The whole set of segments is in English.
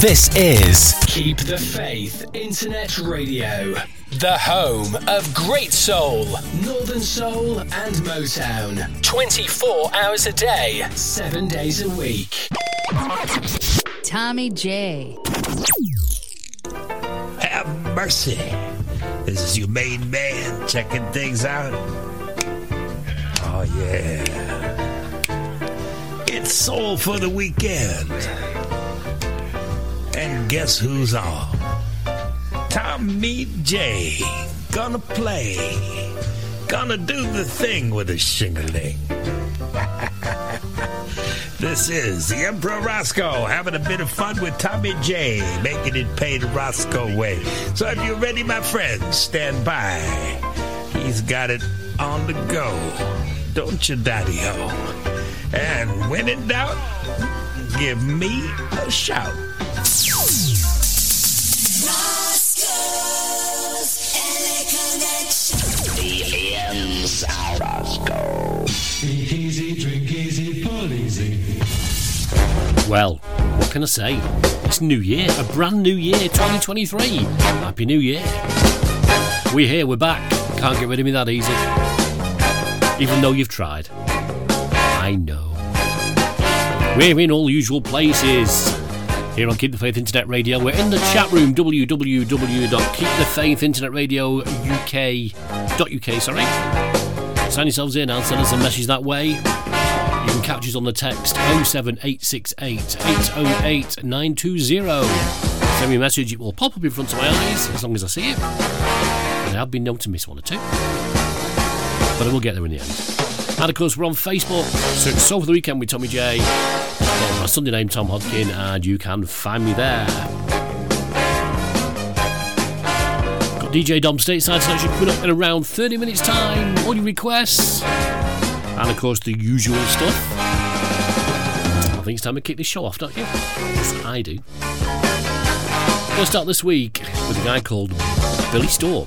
This is Keep the Faith Internet Radio, the home of great soul, northern soul, and Motown. 24 hours a day, 7 days a week. Tommy J. Have mercy. This is your main man checking things out. Oh, yeah. It's Soul for the Weekend. Guess who's on? Tommy J. Gonna play. Gonna do the thing with a shingling. This is the Emperor Rosko having a bit of fun with Tommy J, making it pay the Rosko way. So if you're ready, my friends, stand by. He's got it on the go, don't you, Daddy Ho? And when in doubt, give me a shout. Well, what can I say? It's New Year, a brand new year, 2023. Happy New Year. We're here, we're back. Can't get rid of me that easy. Even though you've tried. I know. We're in all usual places. Here on Keep the Faith Internet Radio, we're in the chat room www.keepthefaithinternetradio.uk.uk. Sorry, sign yourselves in and send us a message that way. You can catch us on the text 07868 808 920. Send me a message, it will pop up in front of my eyes as long as I see it. And I've been known to miss one or two, but I will get there in the end. And of course, we're on Facebook. Search Soul for the Weekend with Tommy J. Got my Sunday name, Tom Hodkin, and you can find me there. Got DJ Dom Stateside selection coming up in around 30 minutes' time. All your requests. And of course, the usual stuff. I think it's time to kick this show off, don't you? Yes, I do. We'll start this week with a guy called Billy Storm.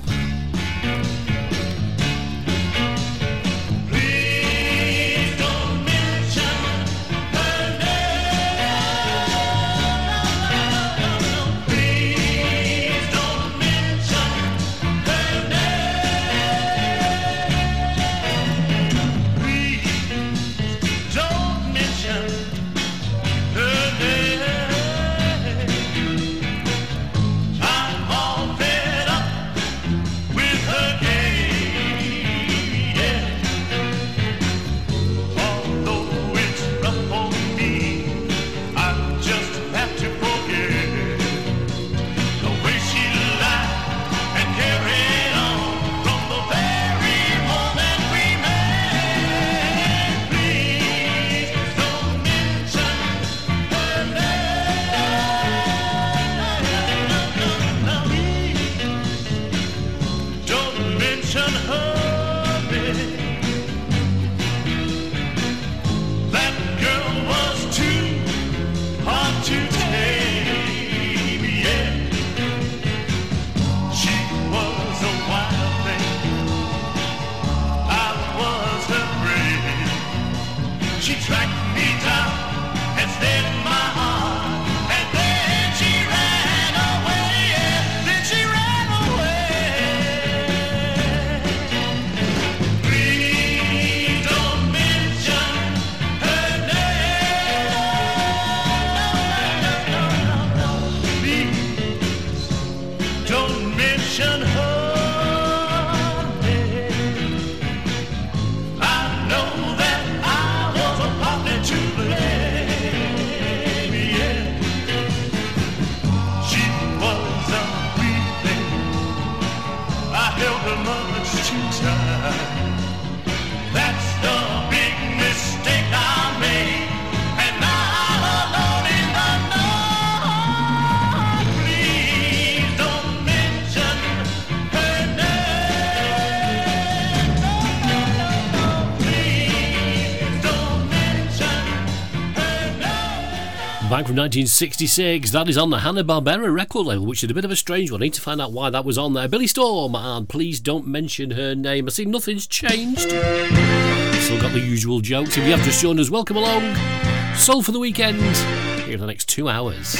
From 1966, that is on the Hanna-Barbera record label, which is a bit of a strange one. I need to find out why that was on there. Billy Storm, and please don't mention her name. I see nothing's changed. Still got the usual jokes. If you have just joined us, welcome along. Soul for the weekend. Here for the next two hours.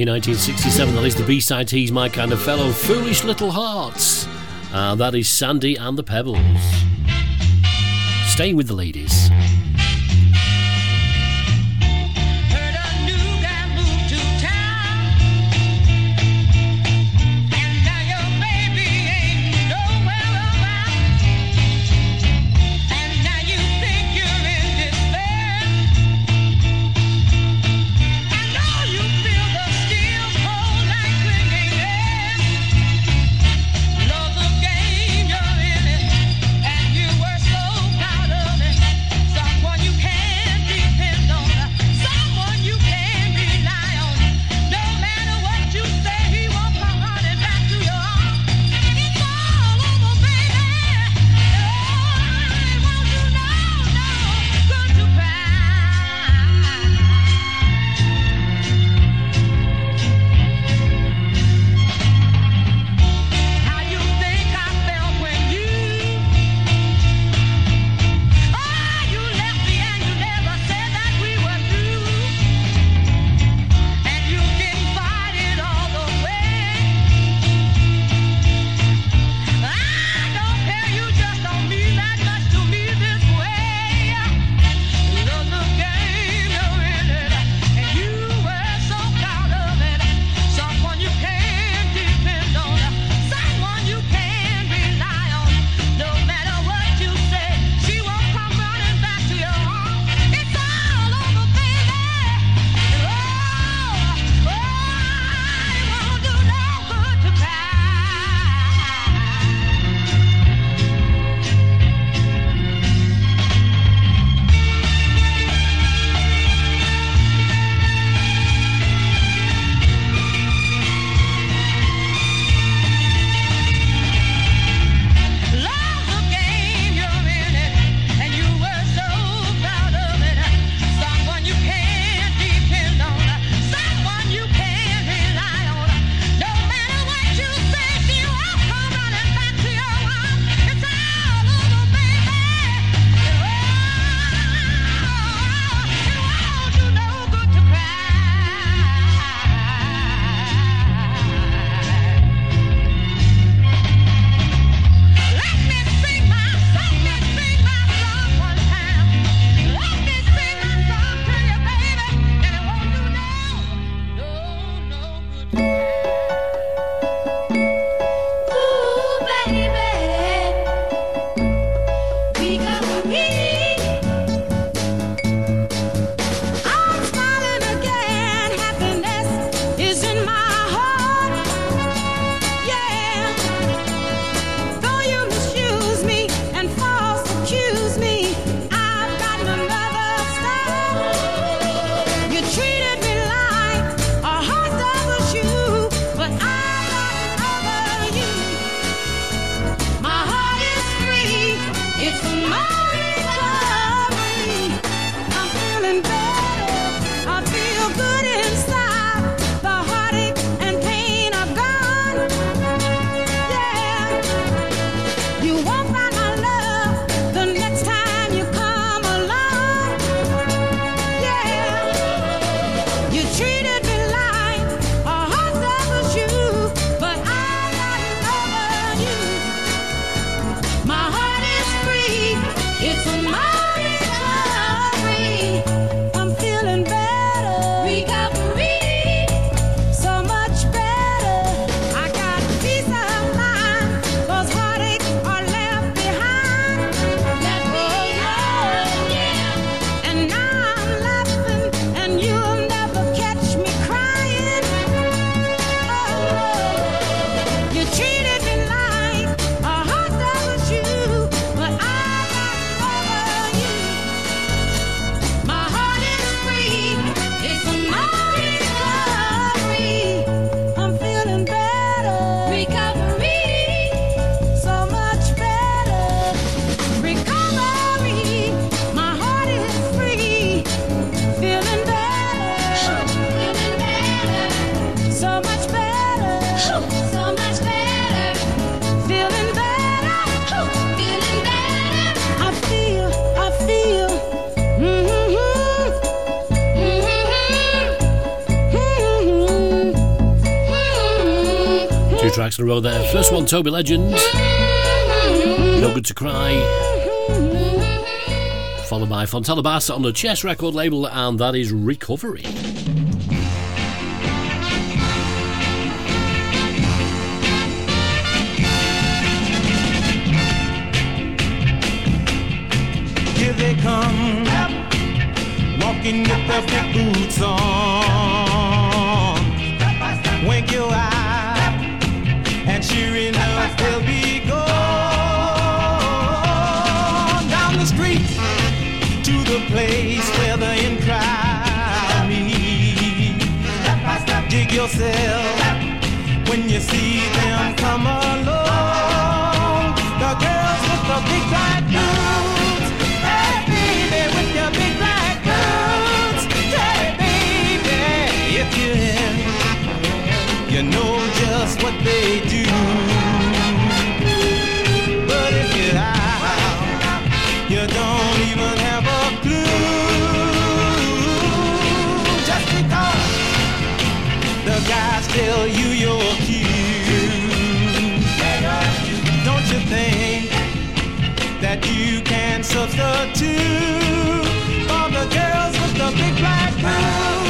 In 1967. That is the B-side He's My Kind of Fellow, Foolish Little Hearts. Uh, that is Sandy and the Pebbles. Staying with the ladies. and tracks in a row there. First one, Toby Legend. No Good to Cry. Followed by Fontella Bass on the Chess record label, and that is Recovery. Here they come, walking with their big boots on. Yourself when you see them come along. The girls with the big black boots. Hey, baby, with your big black boots. Hey, baby, if you're in, you know just what they do. Think that you can substitute for the girls with the big black boots?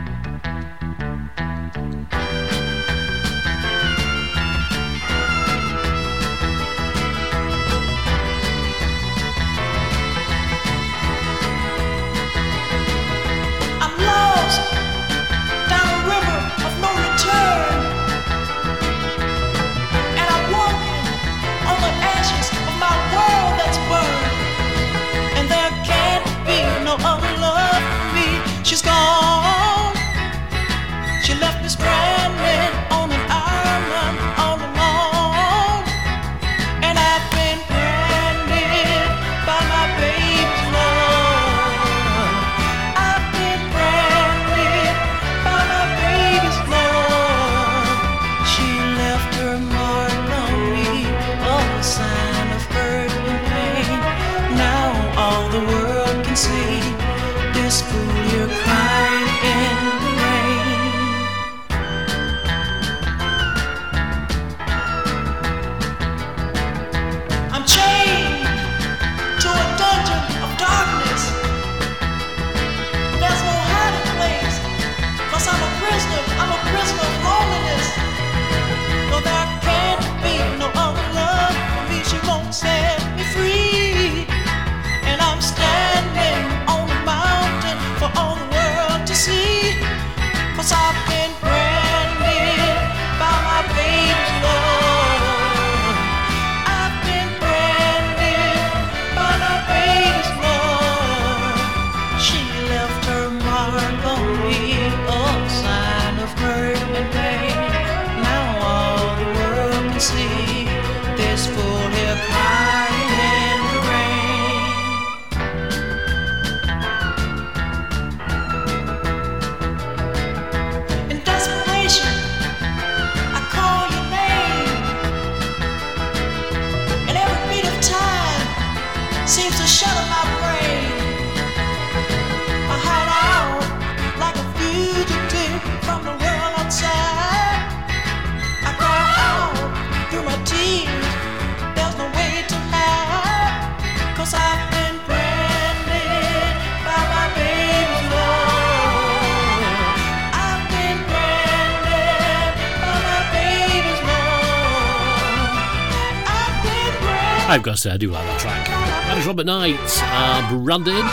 say, I do like that track. That is Robert Knight, uh, Branded.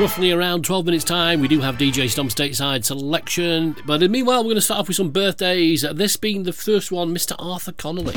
Roughly around 12 minutes' time, we do have DJ Dom Stateside selection. But meanwhile, we're going to start off with some birthdays. This being the first one, Mr. Arthur Conley.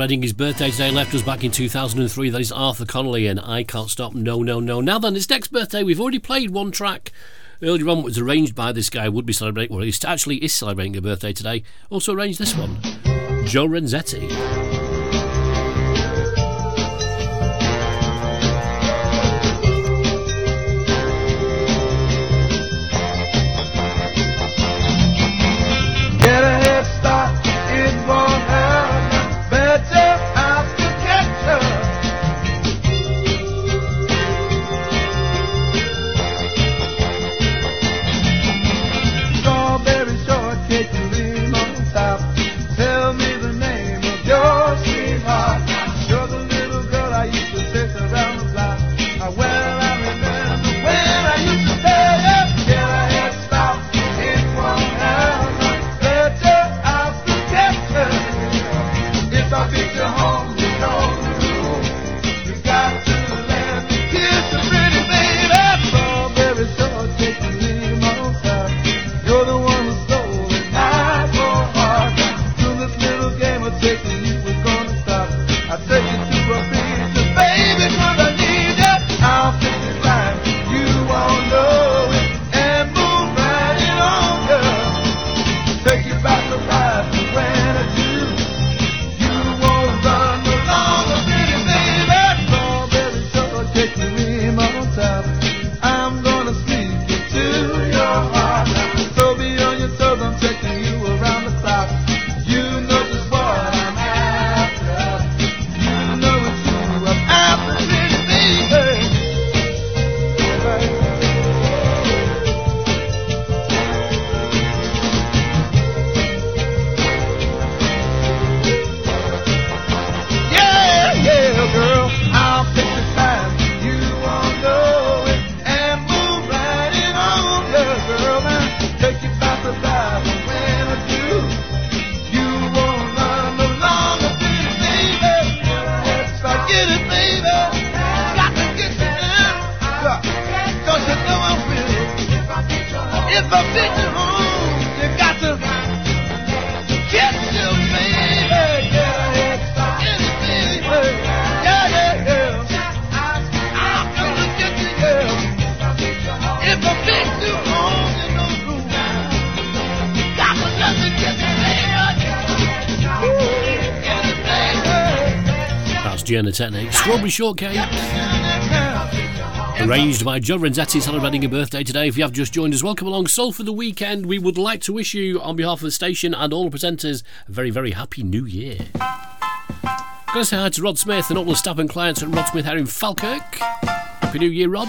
Reading, his birthday today left us back in 2003. That is Arthur Conley and I Can't Stop, No, No, No. Now then, his next birthday, we've already played one track earlier on, was arranged by this guy, would be celebrating, well, he actually is celebrating a birthday today. Also arranged this one, Joe Renzetti. the Technique, Strawberry Shortcake. Arranged by Joe Renzetti, celebrating a birthday today. If you have just joined us, welcome along. Soul for the weekend. We would like to wish you, on behalf of the station and all the presenters, a very, very happy new year. Gonna say hi to Rod Smith and all the staff and clients at Rod Smith here in Falkirk. Happy New Year, Rod.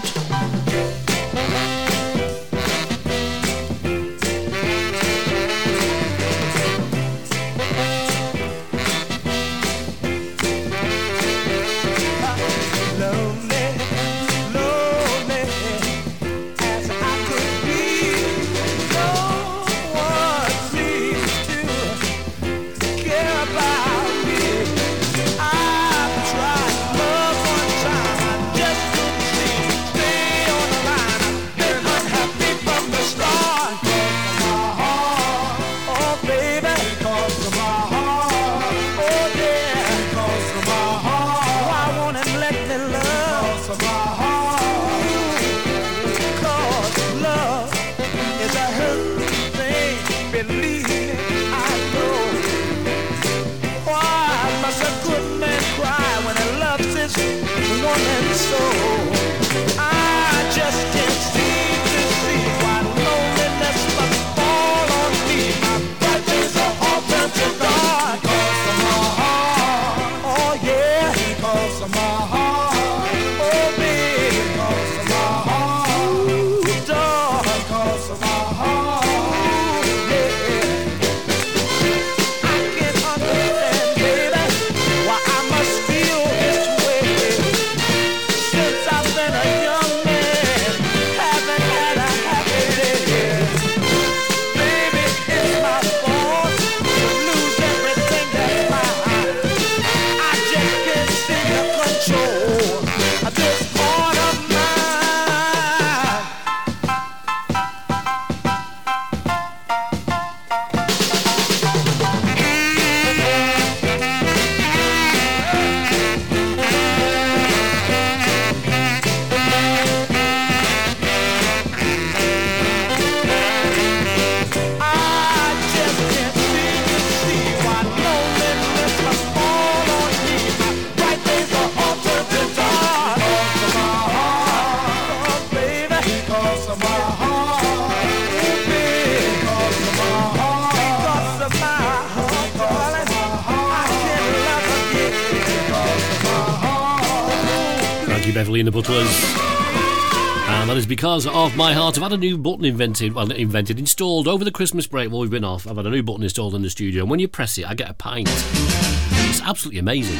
out. I've had a new button invented, well, invented, installed over the Christmas break while we've been off. I've had a new button installed in the studio, and when you press it, I get a pint. It's absolutely amazing.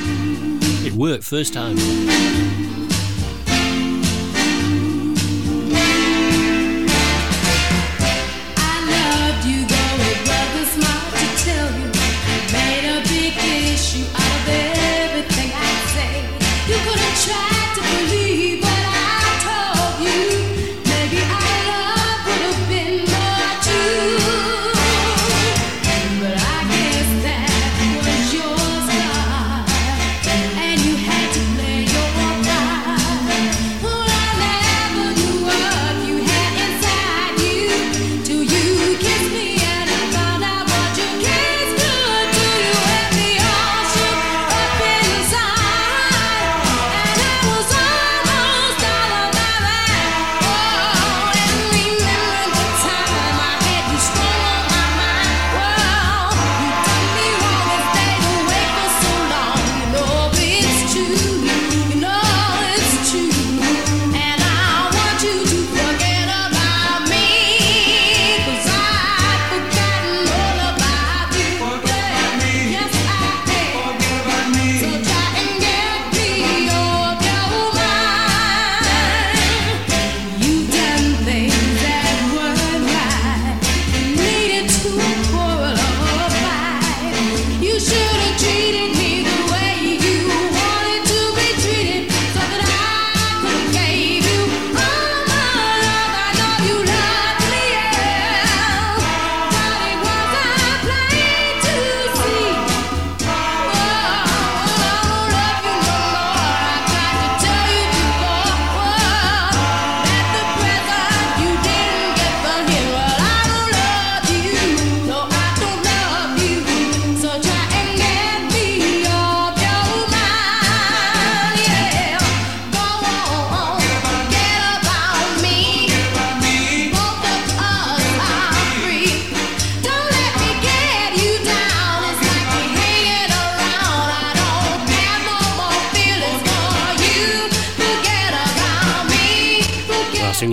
It worked first time.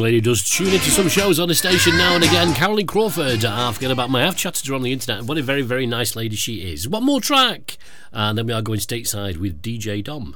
Lady does tune into some shows on the station now and again. Carolyn Crawford. Uh, I forget about my. I've chatted to her on the internet. What a very, very nice lady she is. One more track, and then we are going stateside with DJ Dom.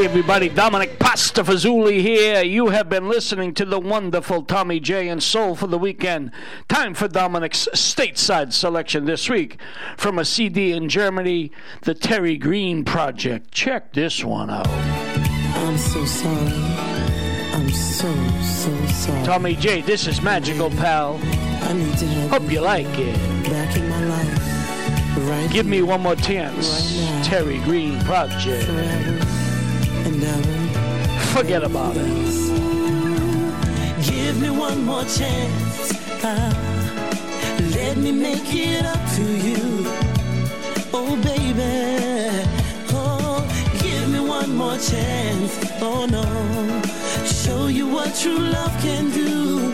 Hey everybody, Dominic Pastafazuli here. You have been listening to the wonderful Tommy J and Soul for the weekend. Time for Dominic's stateside selection this week from a CD in Germany, the Terry Green Project. Check this one out. I'm so sorry. I'm so, so sorry. Tommy J, this is Magical Pal. I need to have Hope you like it. back in my life. Right Give me one more chance. Right. Terry Green Project. forever. Forget about it. Give me one more chance. Ah, let me make it up to you. Oh, baby. Oh, give me one more chance. Oh, no. Show you what true love can do.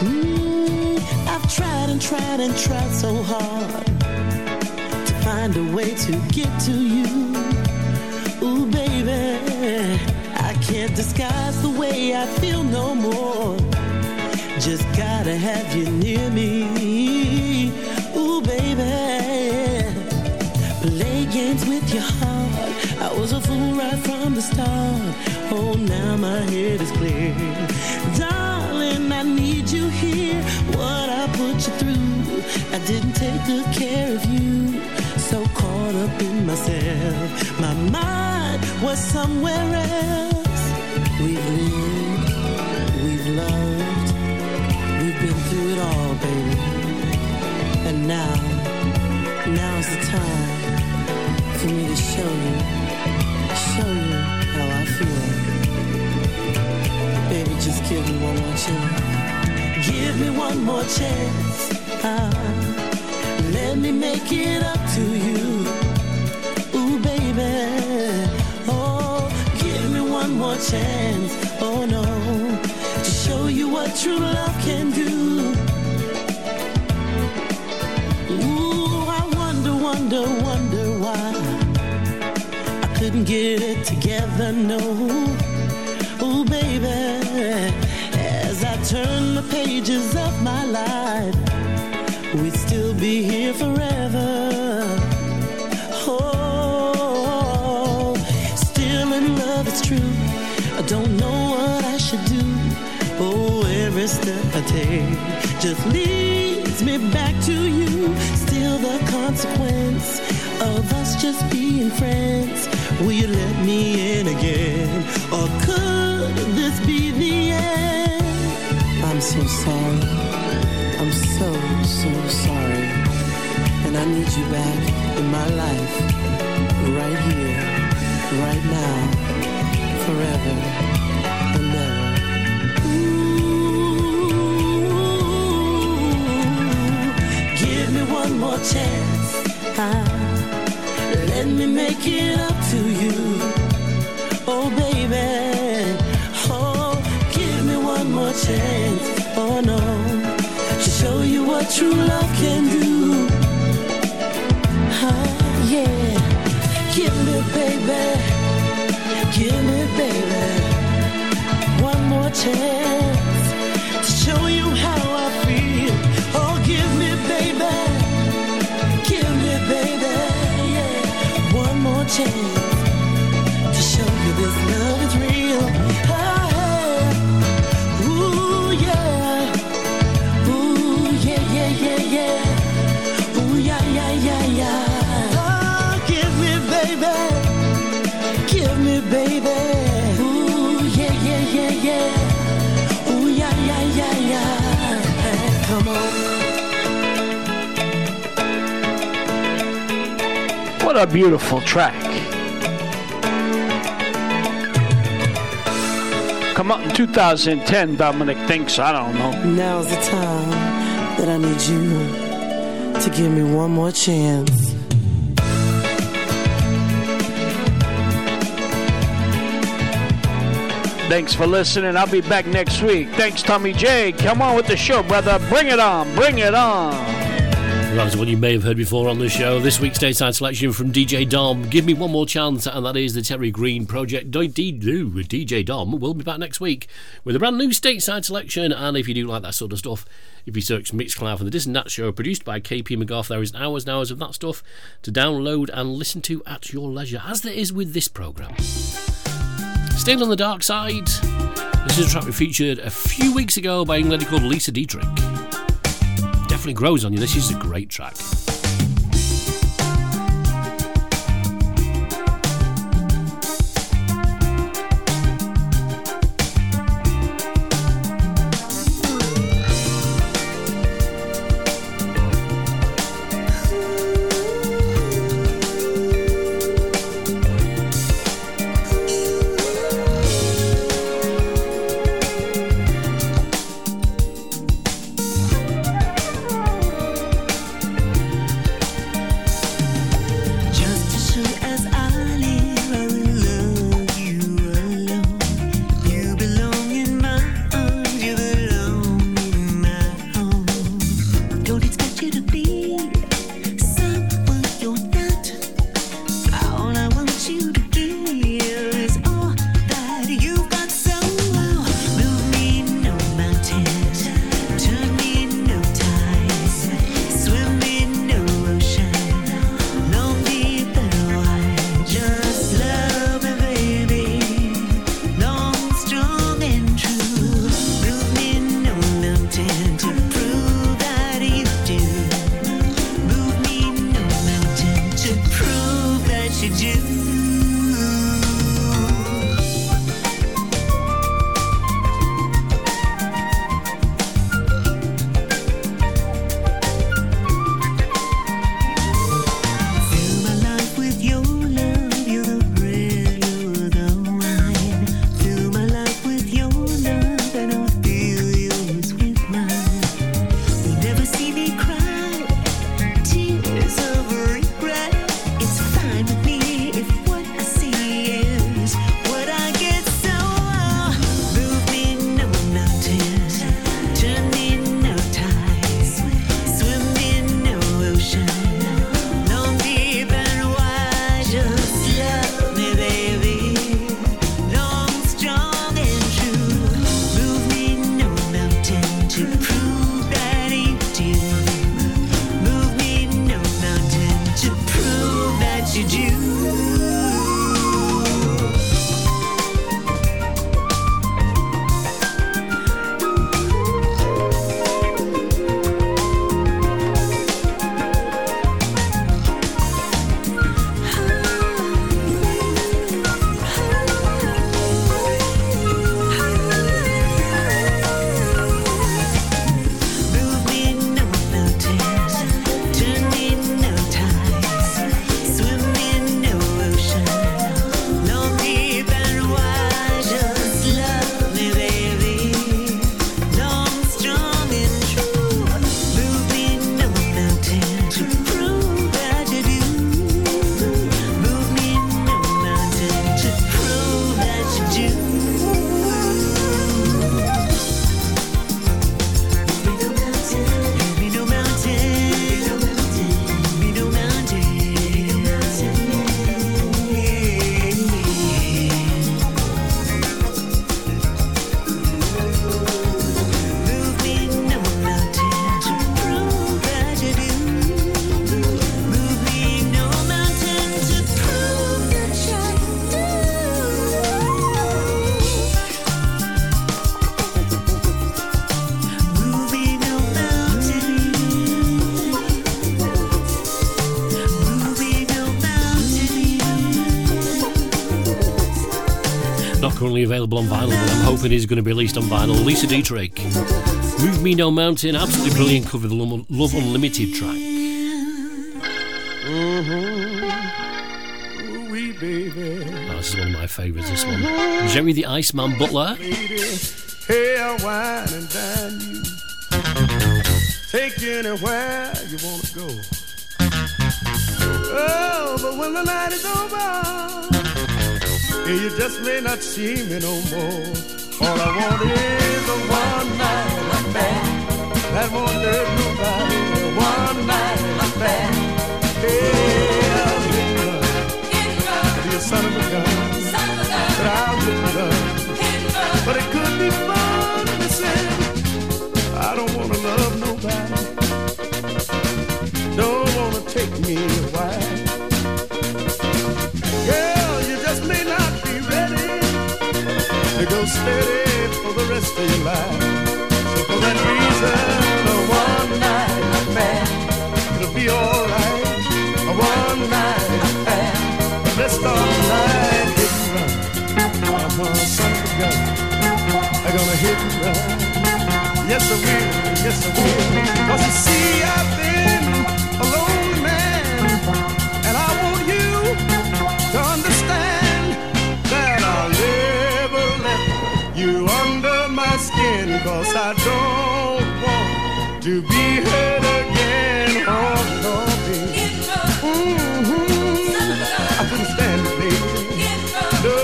Mm, I've tried and tried and tried so hard to find a way to get to you. Ooh, baby, I can't disguise the way I feel no more. Just gotta have you near me. Ooh, baby, play games with your heart. I was a fool right from the start. Oh, now my head is clear. Darling, I need you here. What I put you through, I didn't take good care of you. Caught up in myself, my mind was somewhere else. We've lived, we've loved, we've been through it all, baby. And now, now's the time for me to show you, show you how I feel. Baby, just give me one more chance. Give me one more chance. Ah, let me make it up to you. Ooh, baby. Oh, give me one more chance. Oh, no. To show you what true love can do. Ooh, I wonder, wonder, wonder why I couldn't get it together, no. Ooh, baby, As I turn the pages of my life, we'd still be here forever. Oh, still in love, it's true. I don't know what I should do. Oh, every step I take just leads me back to you. Still, the consequence of us just being friends. Will you let me in again? Or could this be the end? I'm so sorry. I'm so, so sorry. And I need you back in my life. Right here, right now, forever and ever. Ooh, give me one more chance. Ah, let me make it up to you. Oh, baby. Oh, give me one more chance. Oh, no. True love can do. Ah, yeah. Give me, baby. Give me, baby. One more chance to show you how I feel. Oh, give me, baby. Give me, baby. Yeah. One more chance to show you this love is real. Ah, Give me, baby. Ooh, yeah, yeah, yeah, yeah. Ooh, yeah, yeah, yeah, yeah. Come on. What a beautiful track. Come out in 2010, Dominic thinks. I don't know. Now's the time that I need you to give me one more chance. Thanks for listening. I'll be back next week. Thanks, Tommy J. Come on with the show, brother. Bring it on. Bring it on. That is what you may have heard before on the show. This week's stateside selection from DJ Dom. Give me one more chance, and that is the Terry Green Project. DJ Dom will be back next week with a brand new stateside selection. And if you do like that sort of stuff, if you search Mixcloud for the Disney Nat Show, produced by KP McGough, there is hours and hours of that stuff to download and listen to at your leisure, as there is with this programme. Still on the dark side, this is a track we featured a few weeks ago by a lady called Lisa Dietrich. Definitely grows on you. This is a great track. Available on vinyl, but I'm hoping is going to be released on vinyl. Lisa Dietrich. Move Me No Mountain, absolutely brilliant cover of the Love Unlimited track. Mm-hmm. Baby. Oh, this is one of my favourites, this one. Jerry the Iceman Butler. Lady, hey, I'll wine and dine you. Take you anywhere you want to go. Oh, but when the night is over, hey, you just may not see me no more. All I want is a one night affair that won't hurt nobody. One night affair. Hey, I'll and run. Be a son of a gun. But I'll and run. But it could be fun to say I don't wanna love steady for the rest of your life. So for that reason, a one night affair, it'll be alright. A one night affair, let's start tonight, hit and run. Uh-huh, son of a gun, I'm gonna hit and run. Yes, I will. Yes, I will. Cause you see, I've been Cause I don't want to be hurt again. Oh, baby. Mhm. I couldn't stand it, baby. No,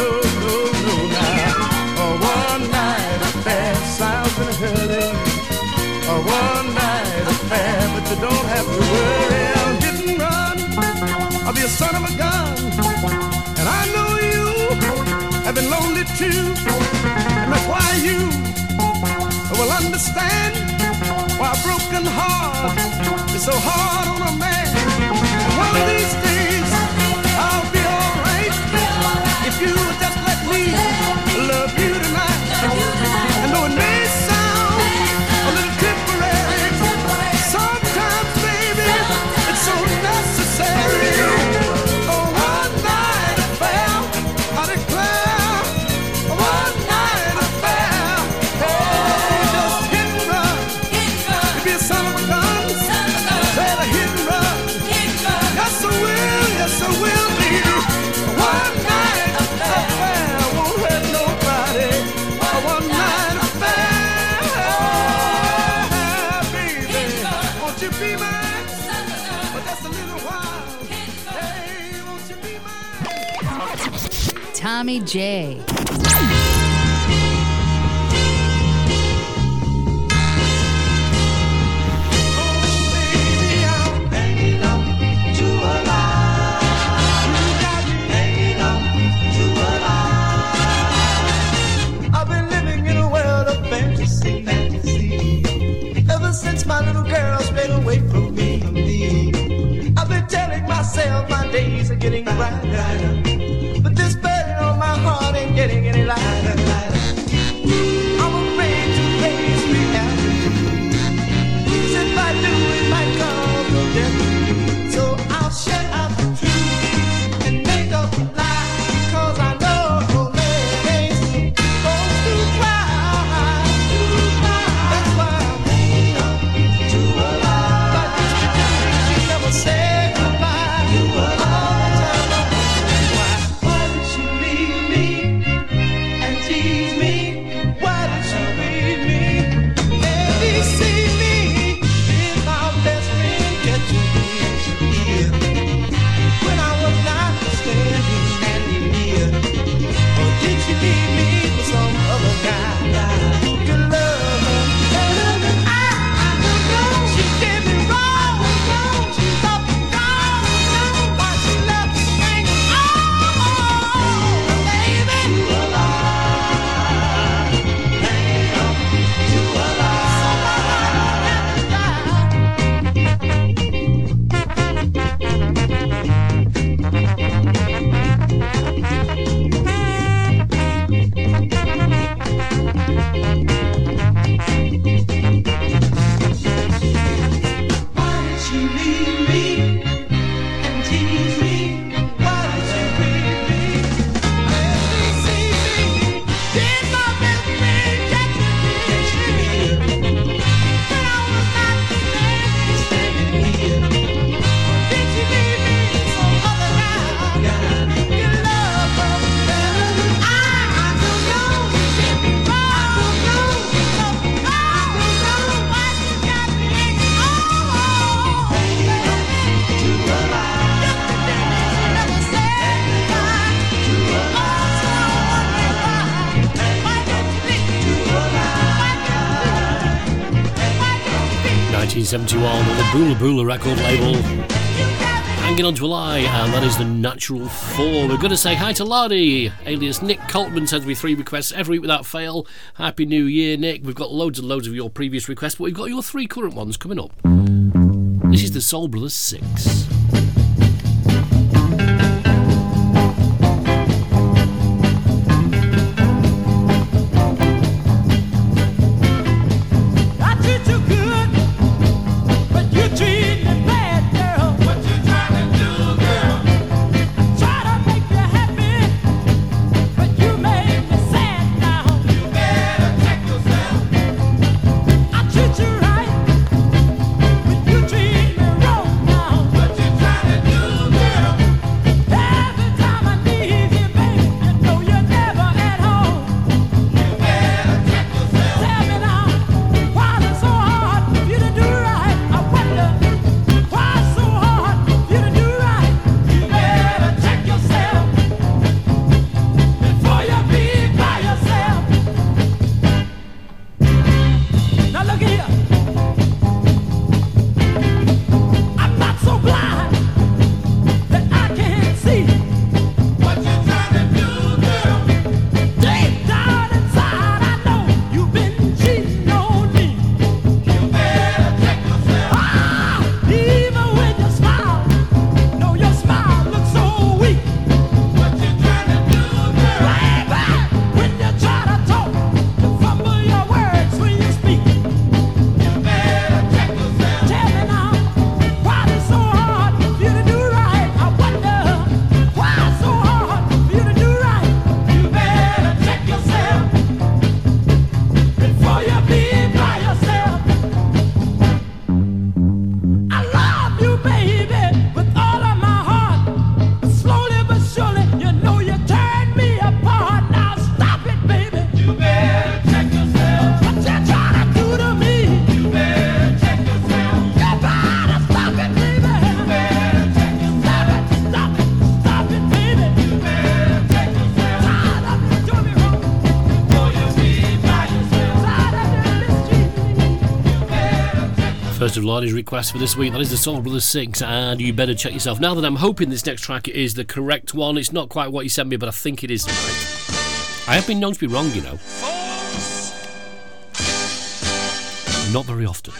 no, no, no, now. A one night affair sounds in a hurry. A one night affair, but you don't have to worry. I'll hit and run. I'll be a son of a gun. And I know you have been lonely too. And that's why you will understand why a broken heart is so hard on a man. One of these days, Tommy J. Bula Bula record label. Hanging on to a lie, and that is the natural Four. We're going to say hi to Ladi, alias Nick Coltman, sends me three requests every week without fail. Happy New Year, Nick. We've got loads and loads of your previous requests, but we've got your three current ones coming up. This is the Soul Brothers 6. of Lardy's request for this week. That is the Soul Brothers 6, and you better check yourself. Now that I'm hoping this next track is the correct one, it's not quite what you sent me, but I think it is. I have been known to be wrong, you know. Not very often.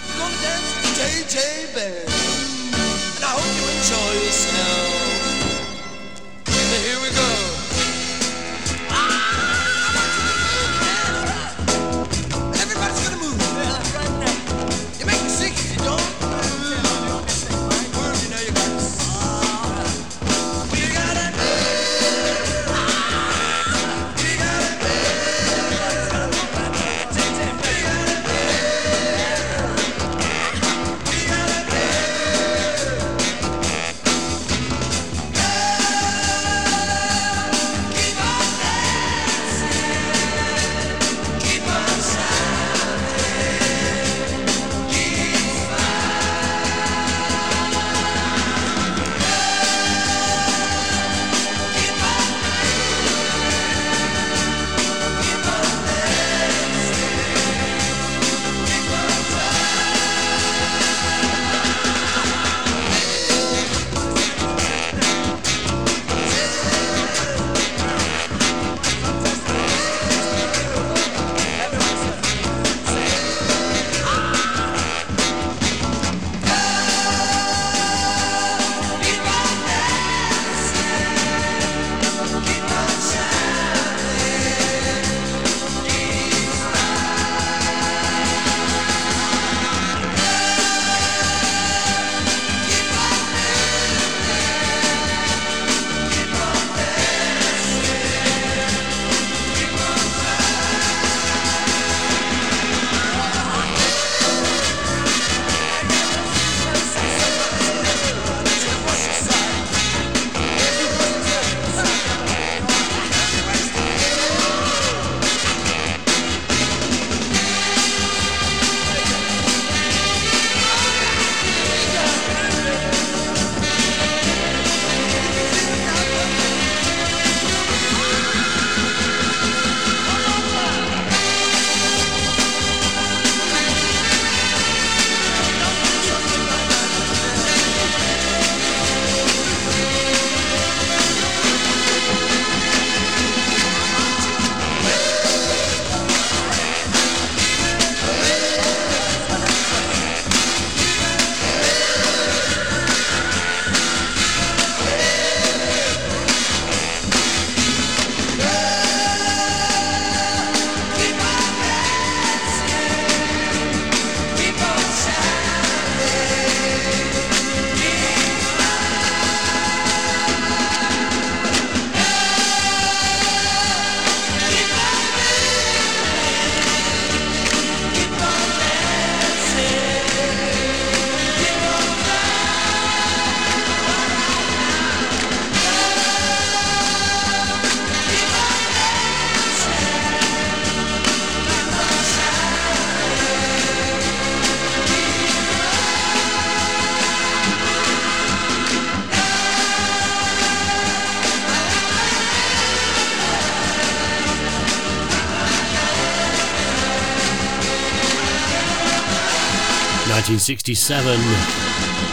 1967.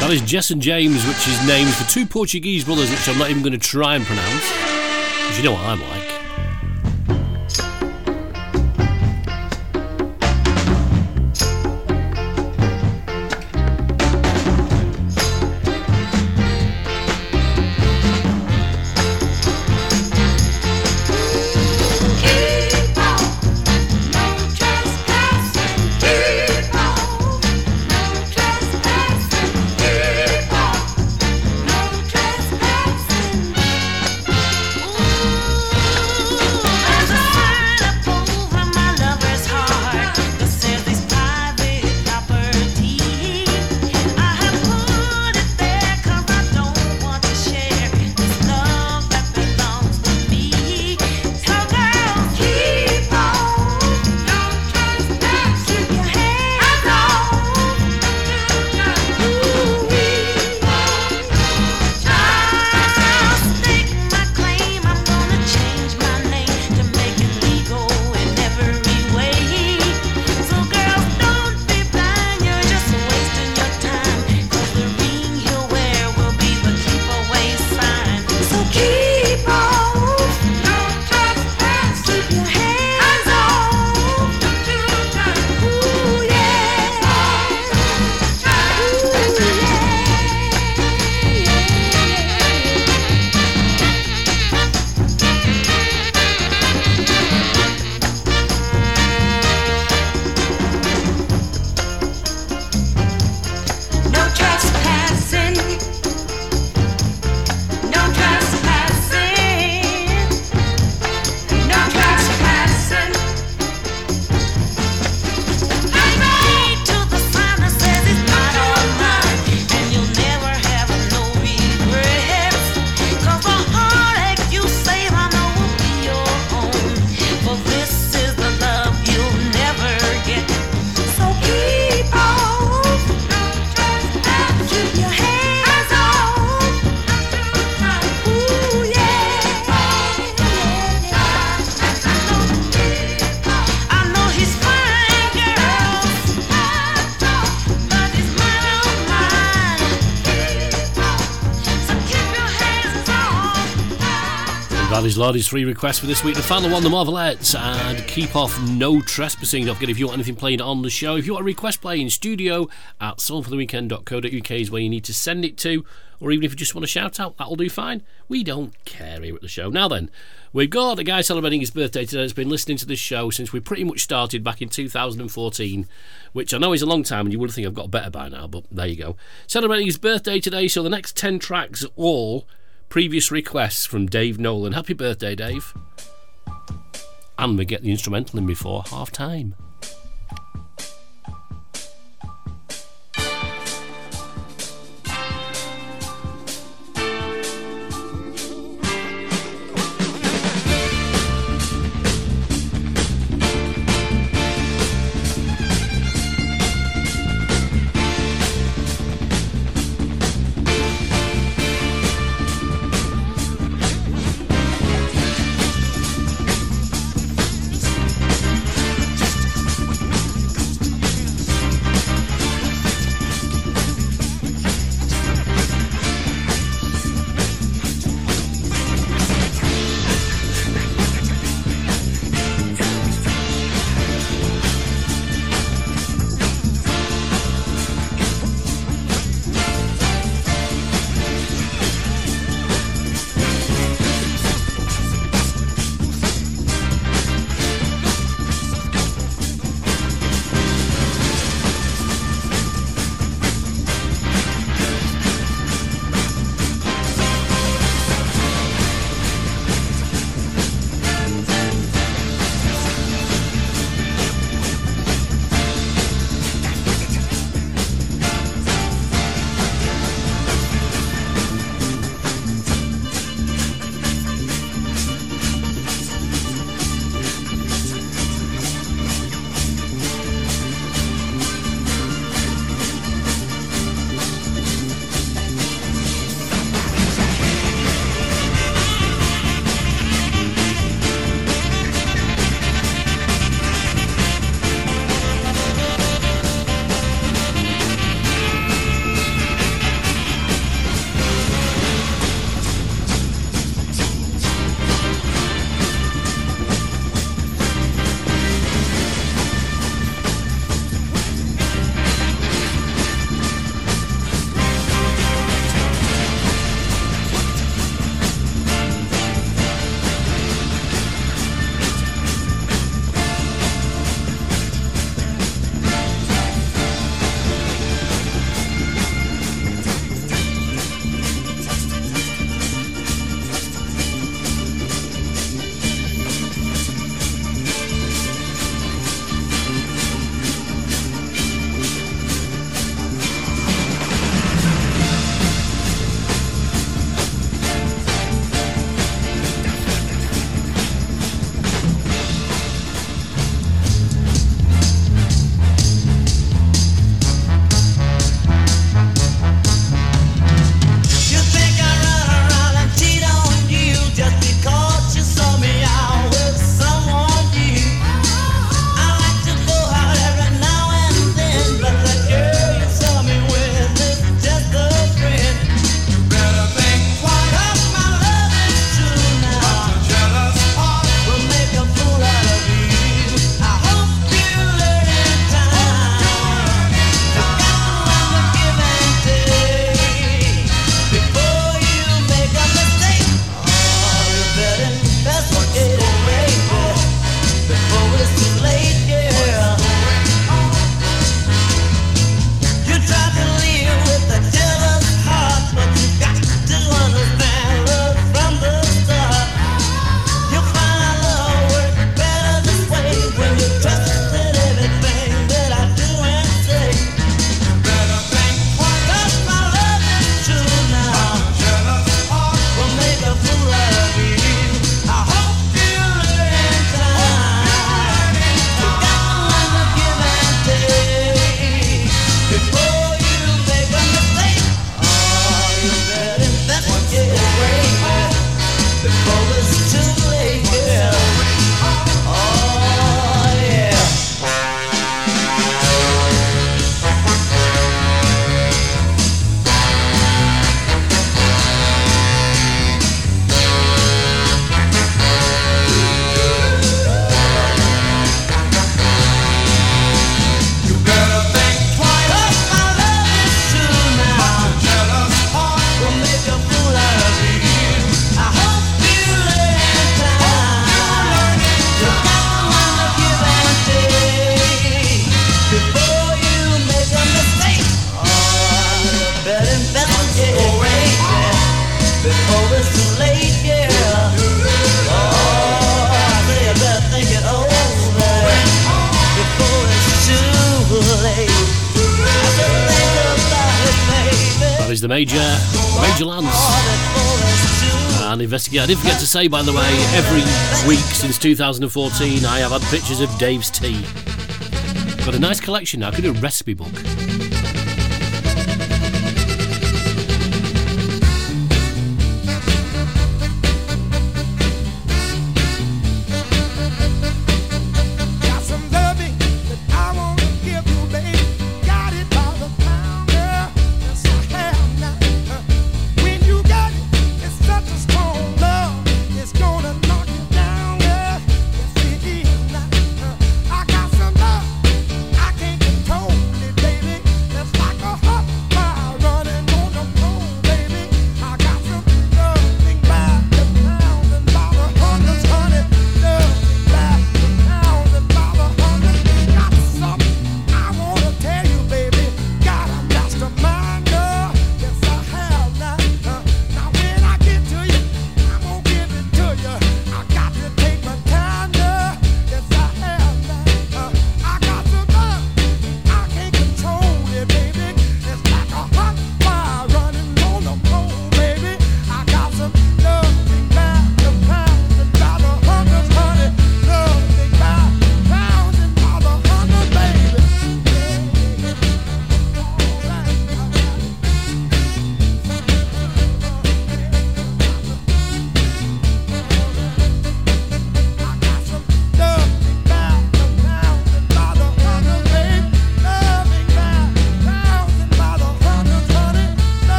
That is Jess and James, which is names for two Portuguese brothers, which I'm not even going to try and pronounce. Because you know what I'm like. Off. That is Lordy's free request for this week. The final one, the Marvelettes, and keep off no trespassing. Don't forget if you want anything played on the show, if you want a request playing, studio at soulfortheweekend.co.uk is where you need to send it to, or even if you just want to shout out, that'll do fine. We don't care here at the show. Now then, we've got a guy celebrating his birthday today that's been listening to this show since we pretty much started back in 2014, which I know is a long time and you would think I've got better by now, but there you go. Celebrating his birthday today, so the next 10 tracks are all previous requests from Dave Nolan. Happy birthday, Dave. And we get the instrumental in before half time. The Major, Major Lance. And investigate. I did forget to say, by the way, every week since 2014, I have had pictures of Dave's tea. Got a nice collection now. I could do a recipe book.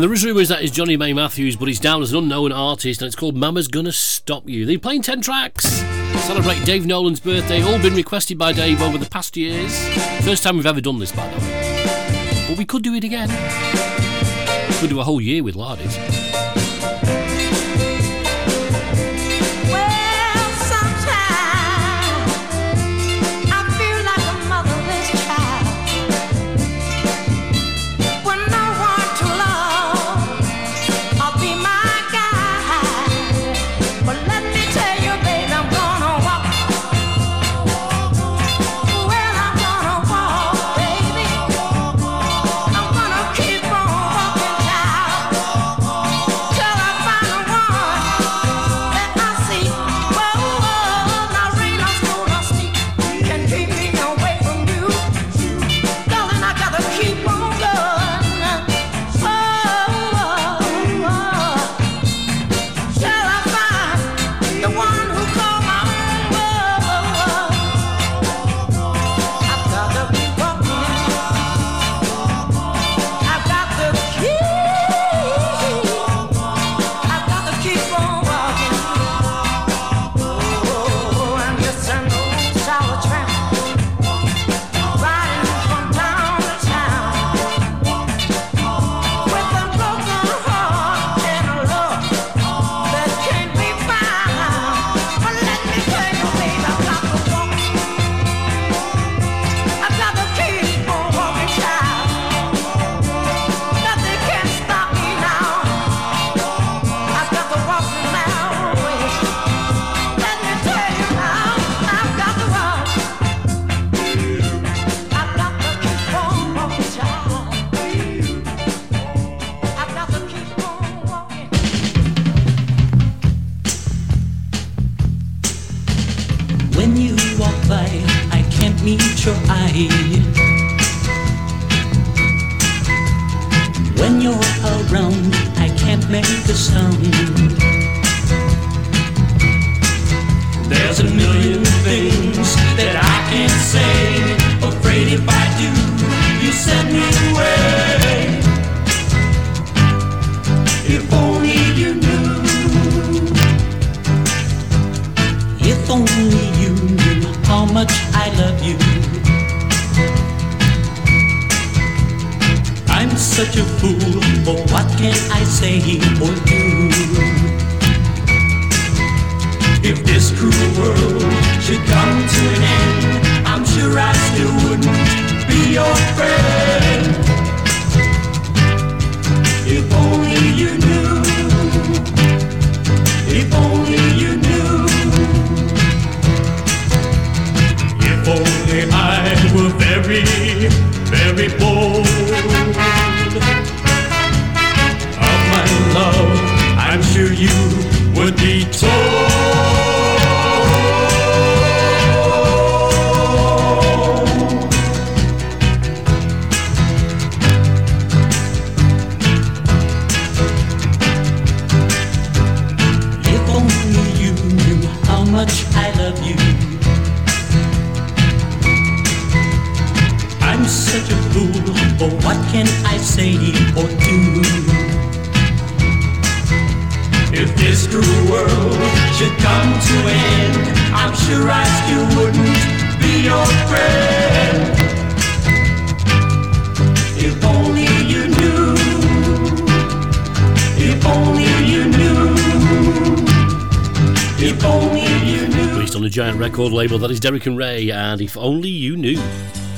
Um, there is rumours that is Johnnie Mae Matthews, but he's down as an unknown artist, and it's called Mama's Gonna Stop You. They're playing 10 tracks. Celebrate Dave Nolan's birthday, all been requested by Dave over the past years. First time we've ever done this, by the way. But we could do it again. Could do a whole year with Lardies. Well, That is Derek and Ray, and if only you knew.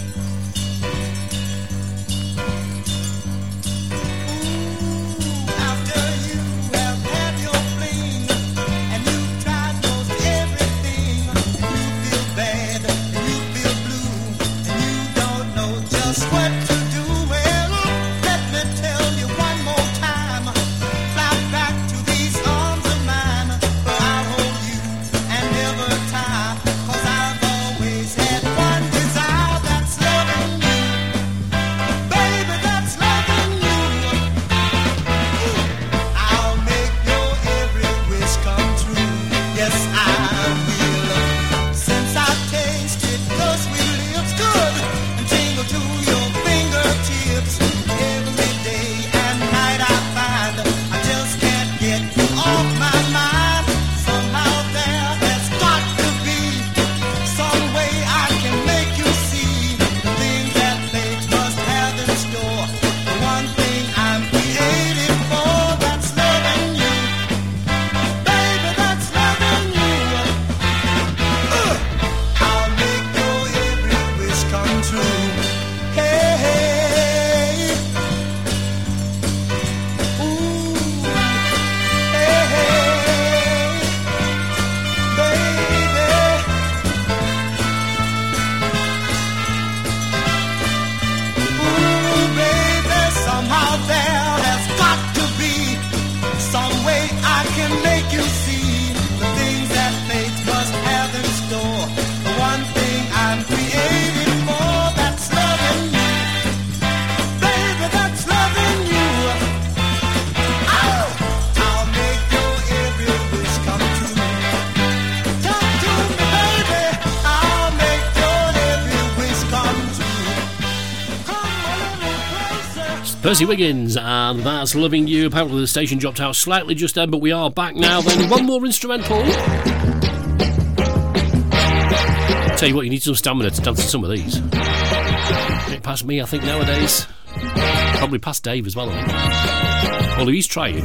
Percy Wiggins, and that's Loving You. Apparently, the station dropped out slightly just then, but we are back now. Then, one more instrumental. Tell you what, you need some stamina to dance to some of these. Get past me, I think, nowadays. Probably past Dave as well. Although he's trying.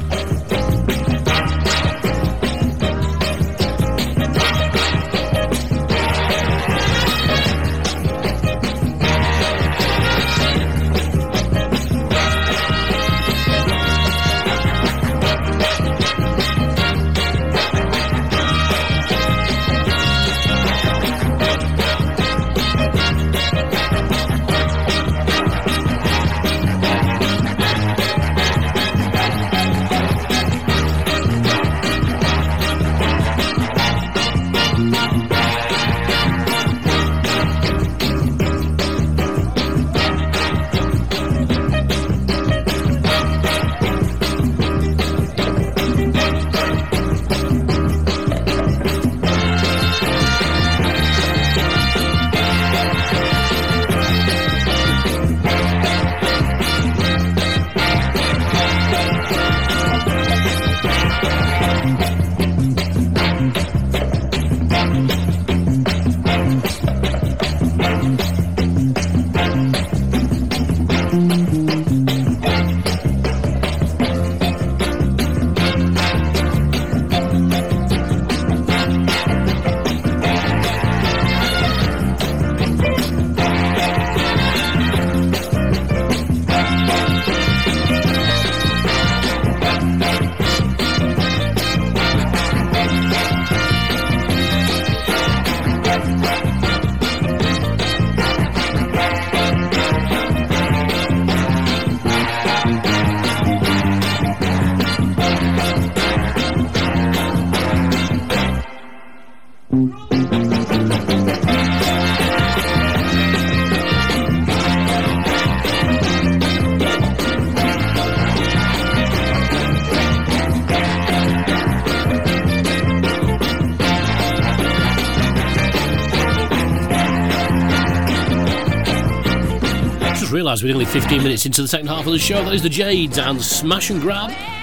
realised we're only 15 minutes into the second half of the show. That is the Jades and Smash and Grab.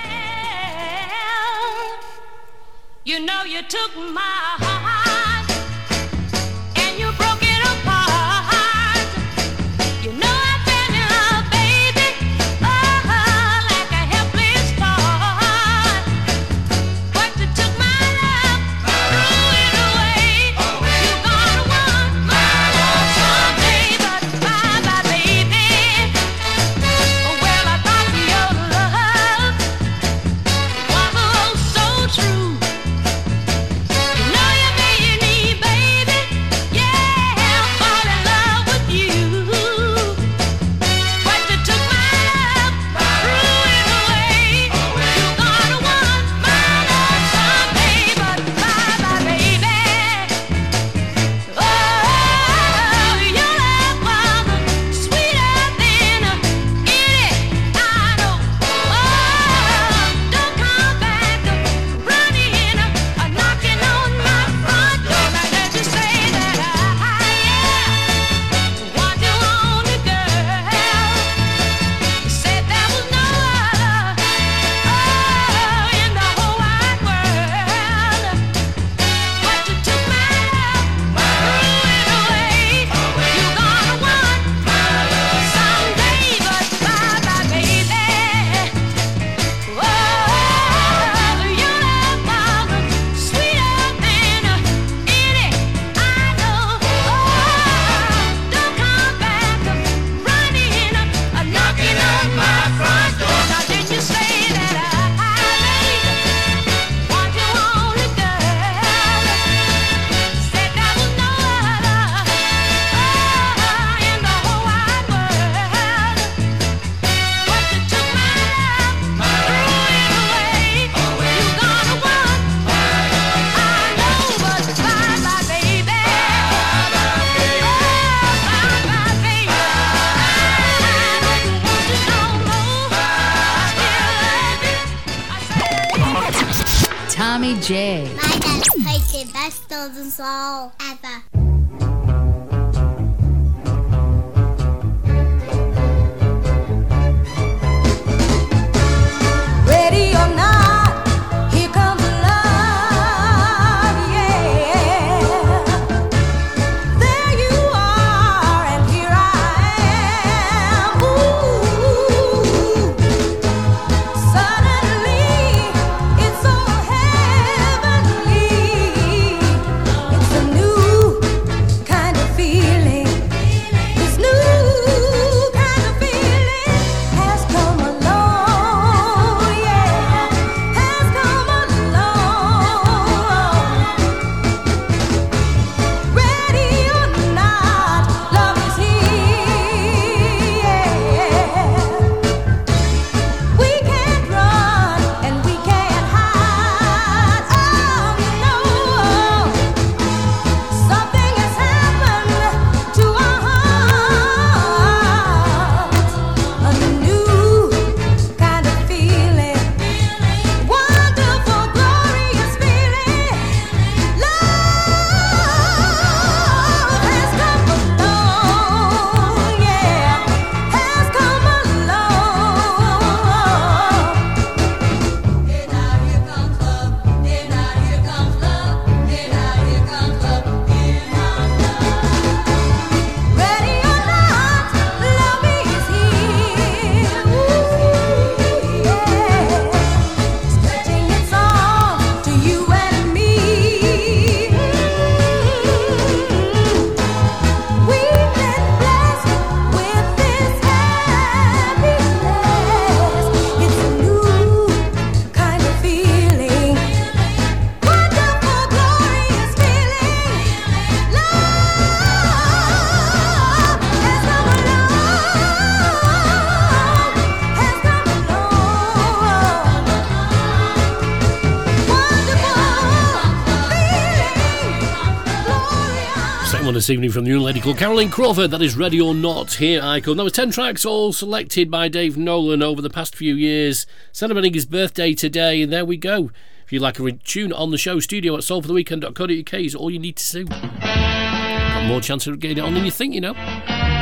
This evening from the called Caroline Crawford. That is Ready or Not. Here I come. That was 10 tracks, all selected by Dave Nolan over the past few years, celebrating his birthday today. And there we go. If you'd like a tune on the show, studio at soulfortheweekend.co.uk is all you need to do. Got more chance of getting it on than you think, you know.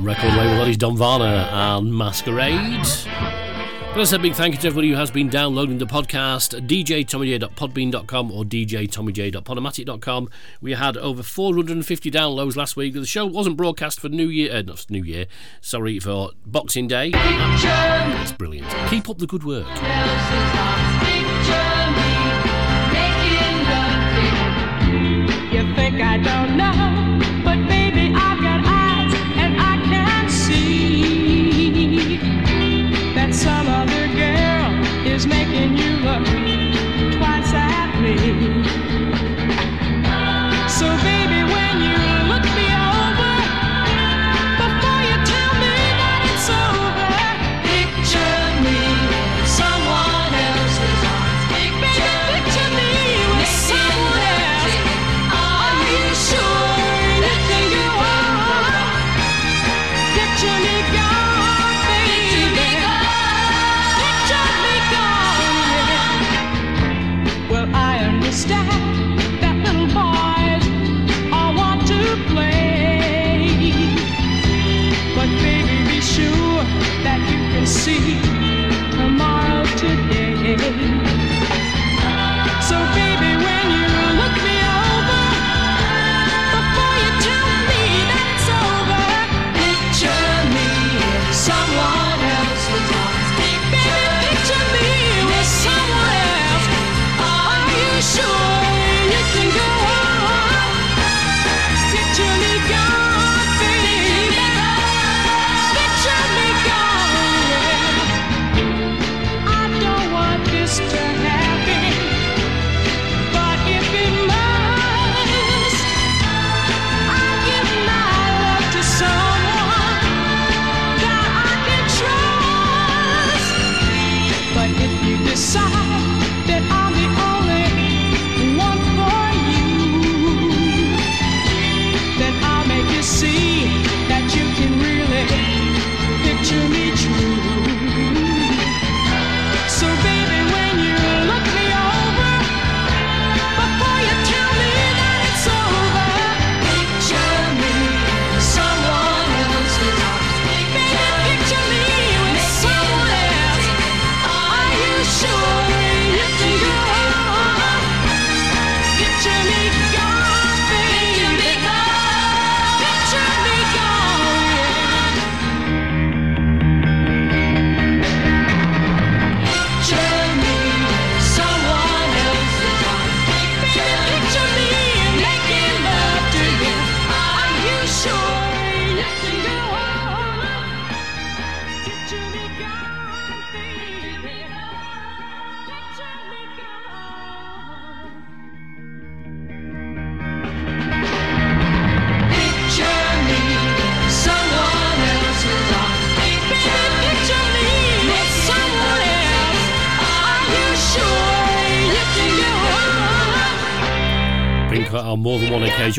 Record label, that is Don Varner and Masquerade. But I said, big thank you to everybody who has been downloading the podcast, djtommyj.podbean.com or djtommyj.podomatic.com. We had over 450 downloads last week. The show wasn't broadcast for New Year, uh, not New Year, sorry, for Boxing Day. It's brilliant. Keep up the good work. You think I don't know, making you look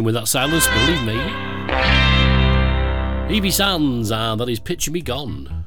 connection with that silence, believe me. Evie Sands, and that is Picture Me Gone.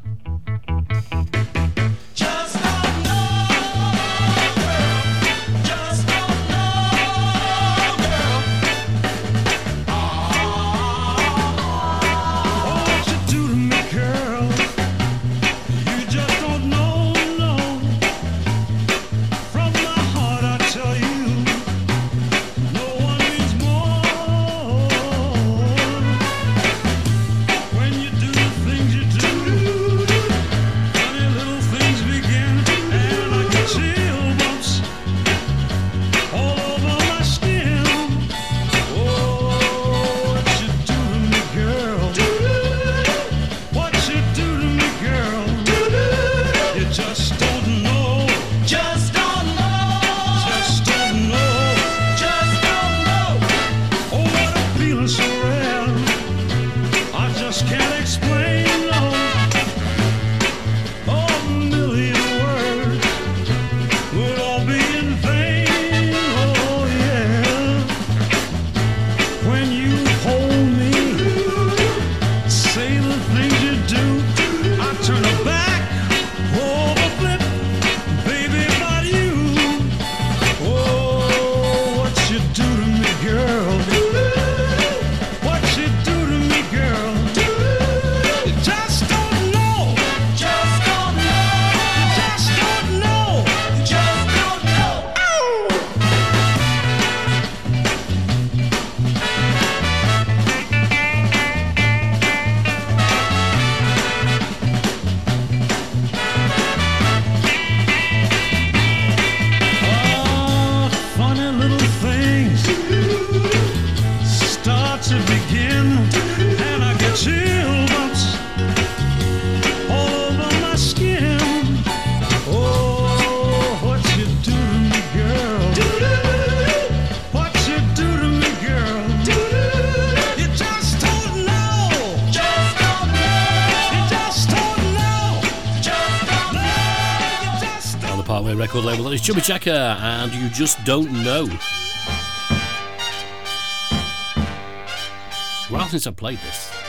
Chubby Checker, and you just don't know. Well, since I played this.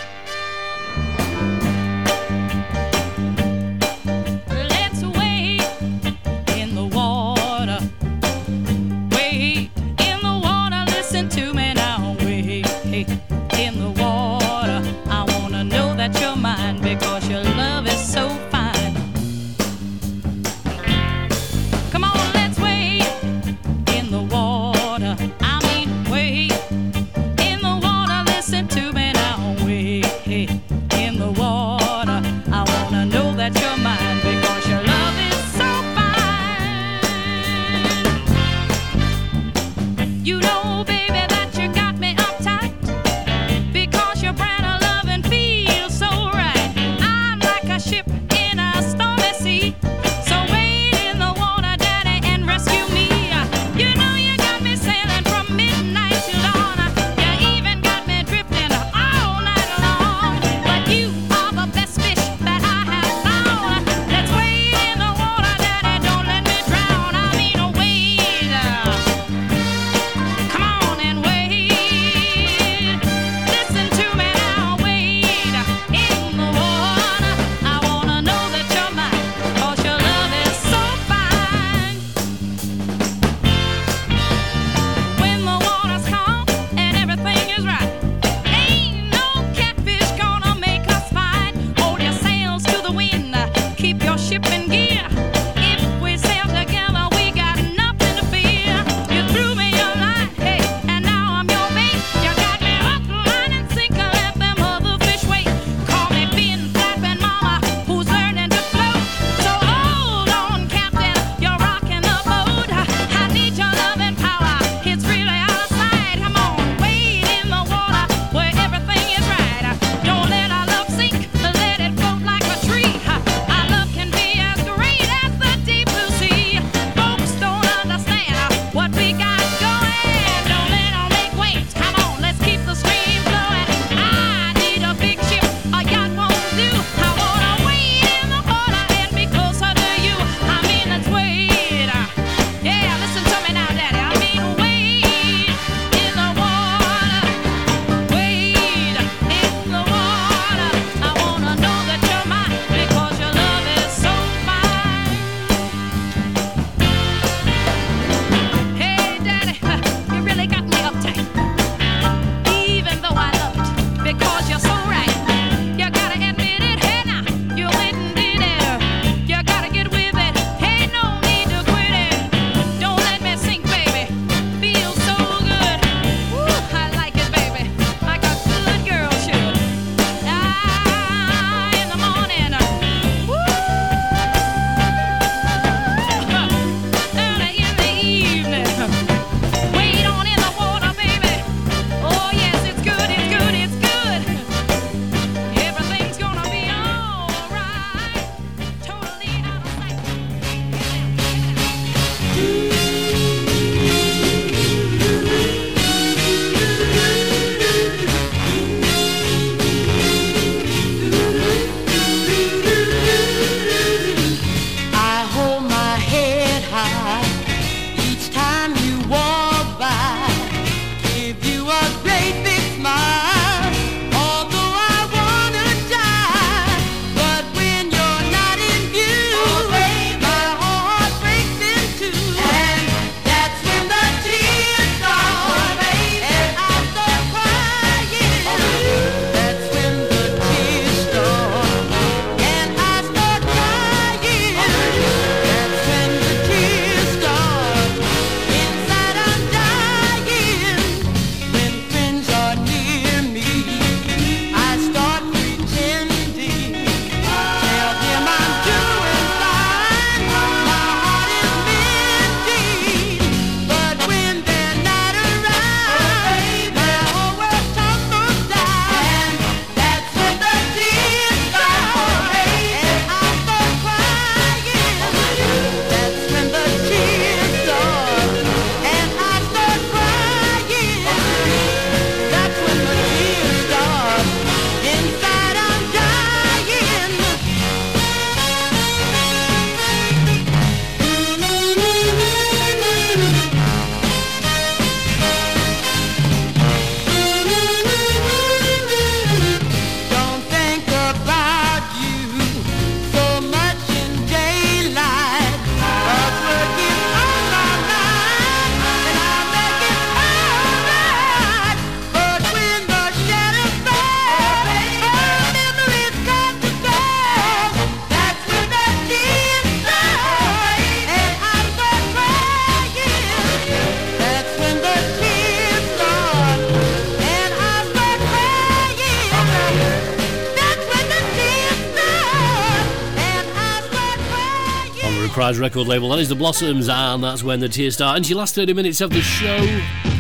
Record label. That is the Blossoms, and that's when the tears start. And your last 30 minutes of the show,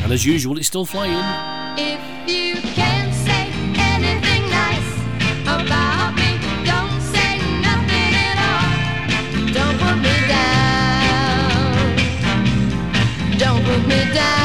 and as usual, it's still flying. If you can say anything nice about me, don't say nothing at all. Don't put me down. Don't put me down.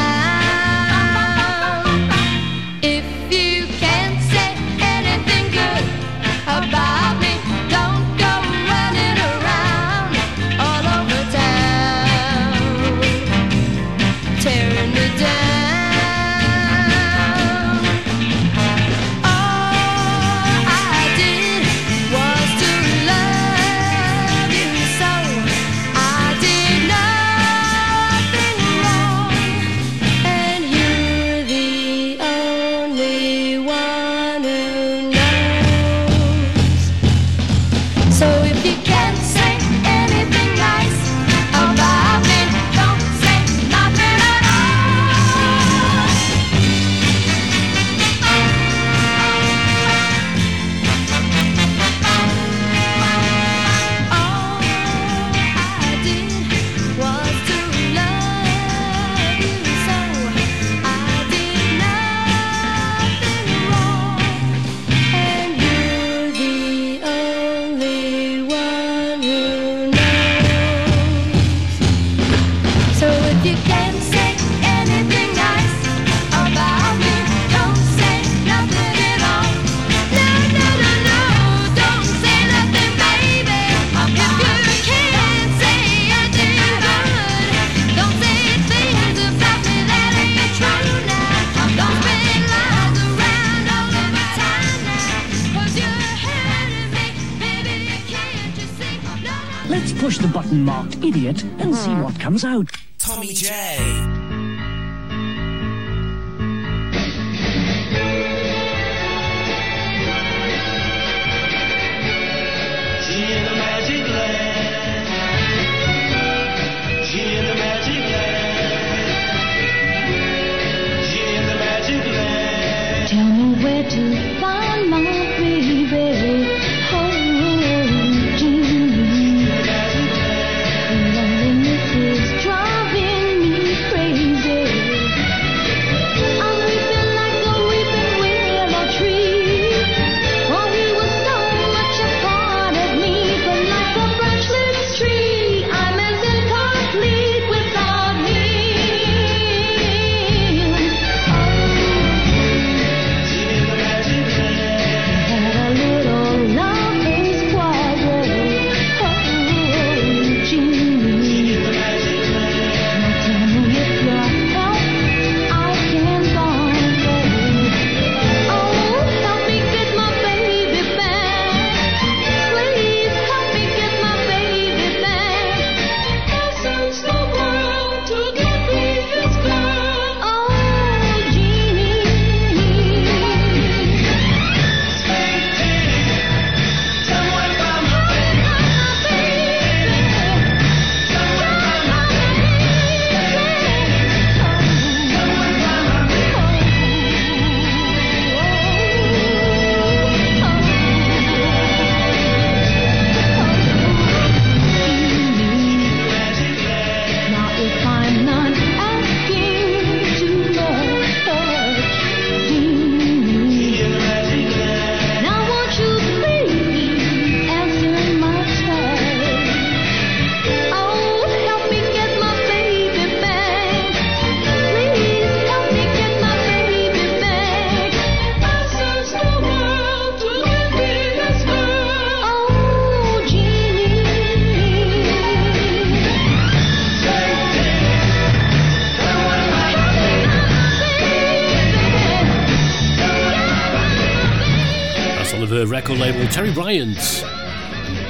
record label Terry Bryant,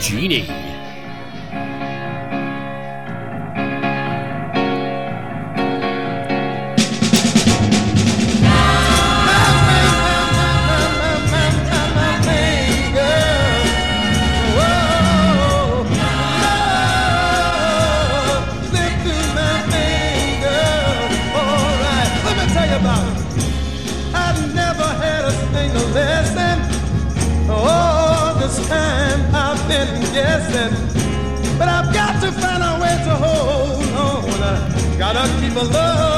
Genie. the love.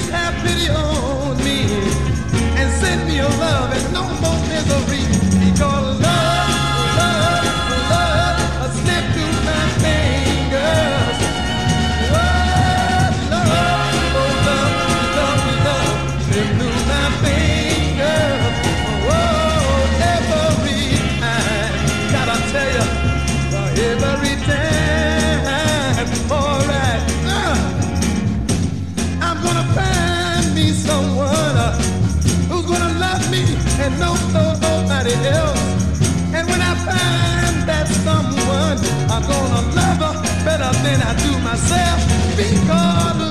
please have pity on no, nobody else. And when I find that someone, I'm gonna love her better than I do myself because.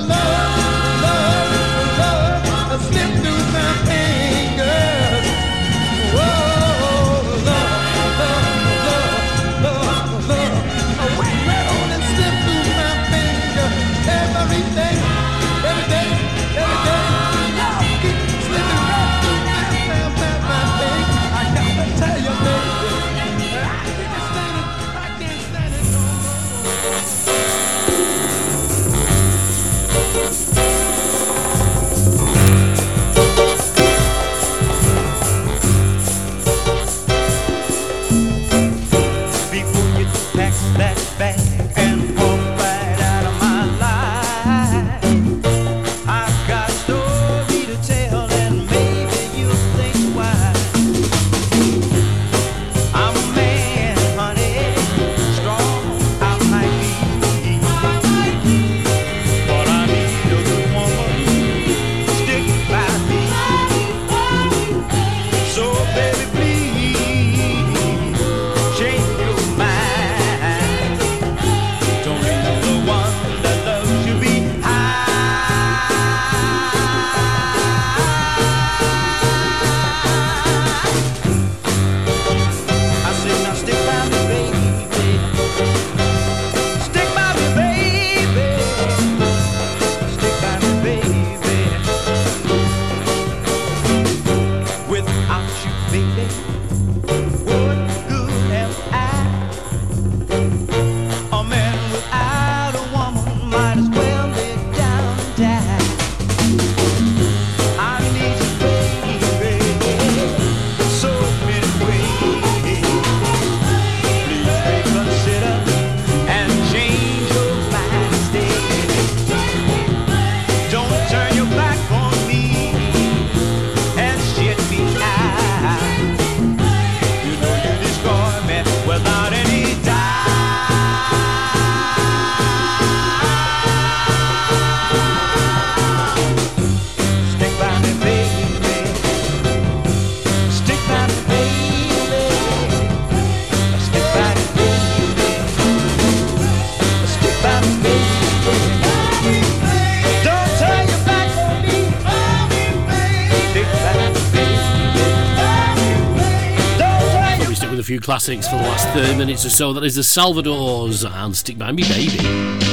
classics for the last 30 minutes or so. That is the Salvadors and Stick By Me Baby.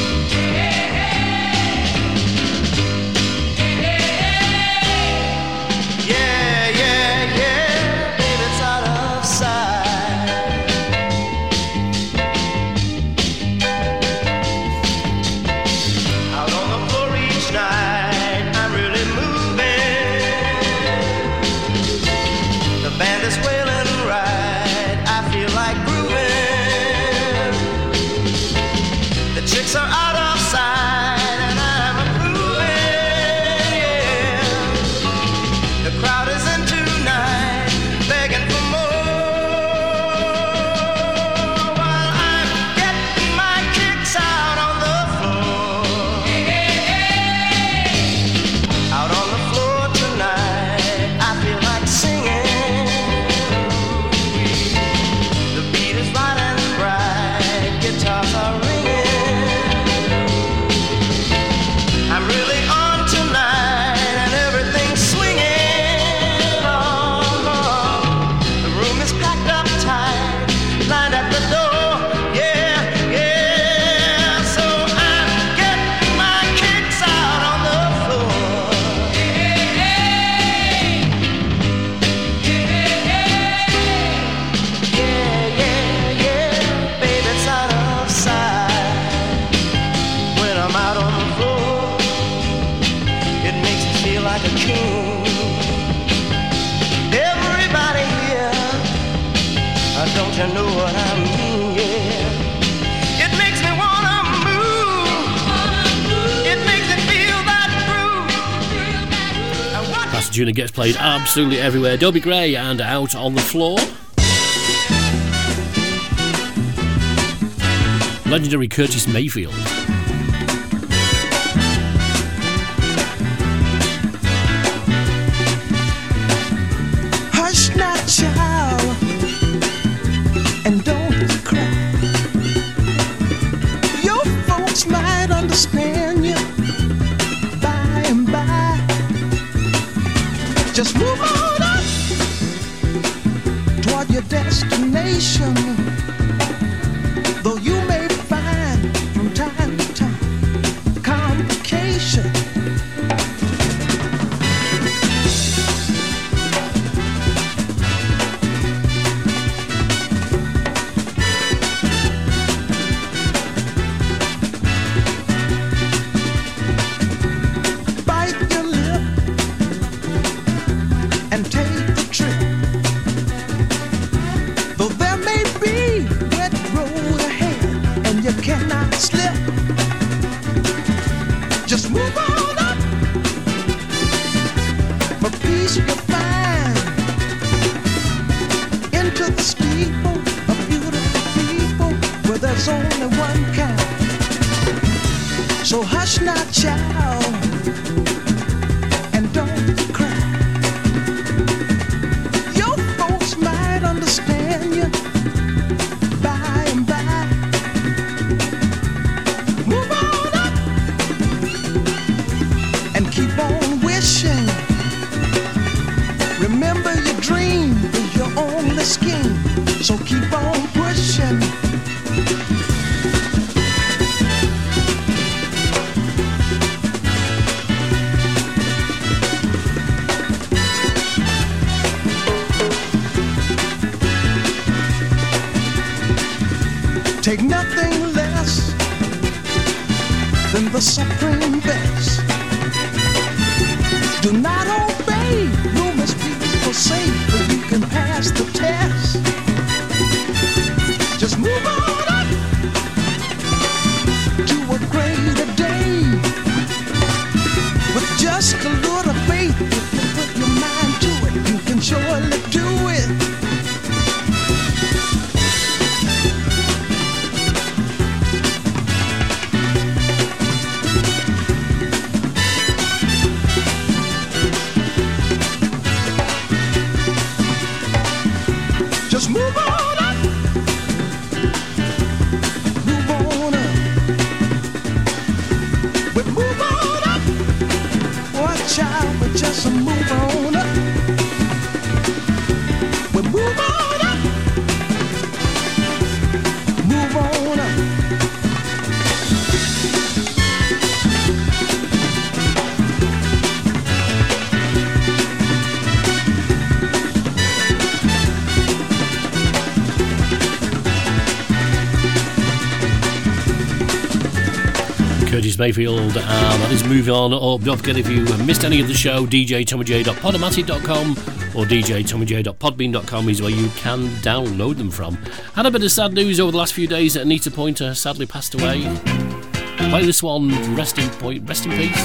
tune gets played absolutely everywhere. Dobie Gray and Out on the Floor. Legendary Curtis Mayfield. Mayfield. and that is move on. Or don't forget if you missed any of the show, djtommyj.podomatic.com or djtommyj.podbean.com is where you can download them from. Had a bit of sad news over the last few days. that Anita Pointer sadly passed away. Play this one, rest in, point, rest in peace.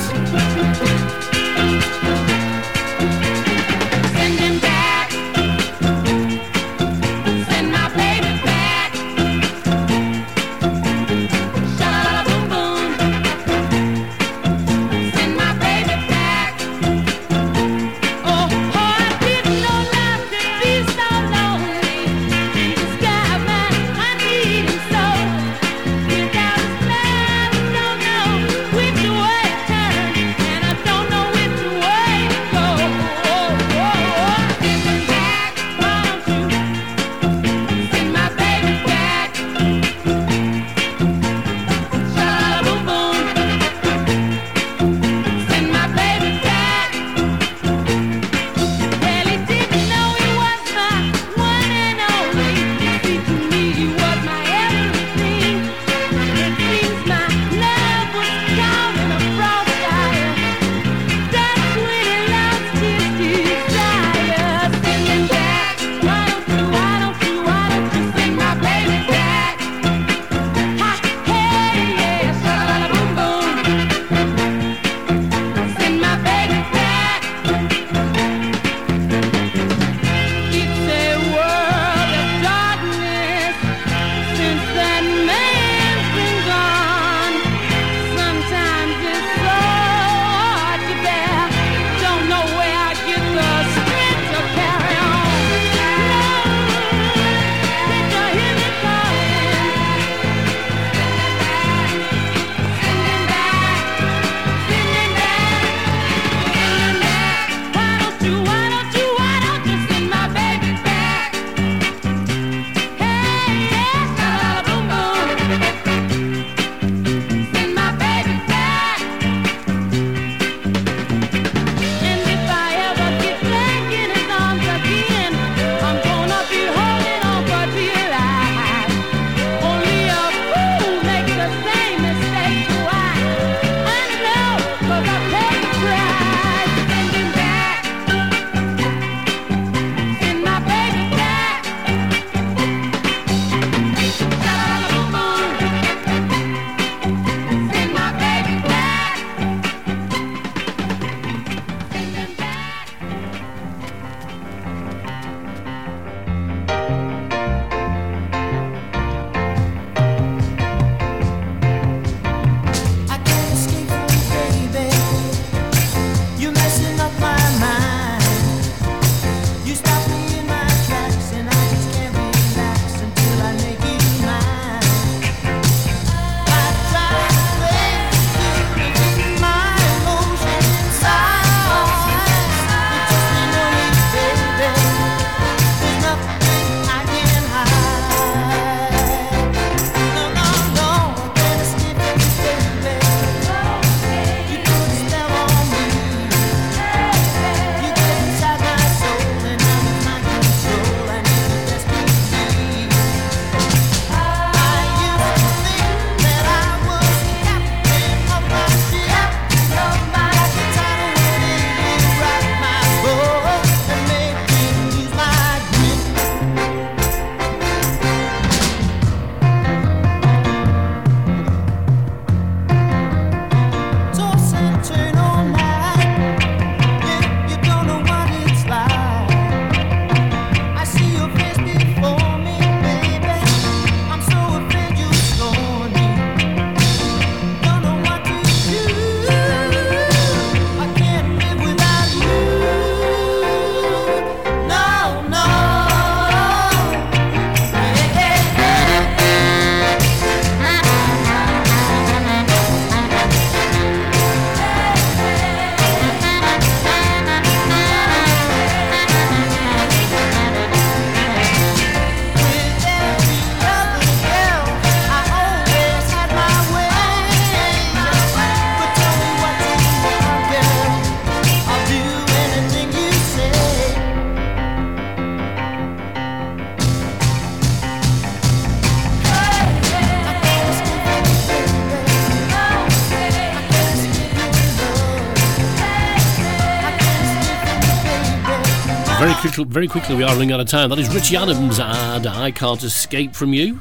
quickly, very quickly we are running out of time. That is Richie Adams and I Can't Escape From You.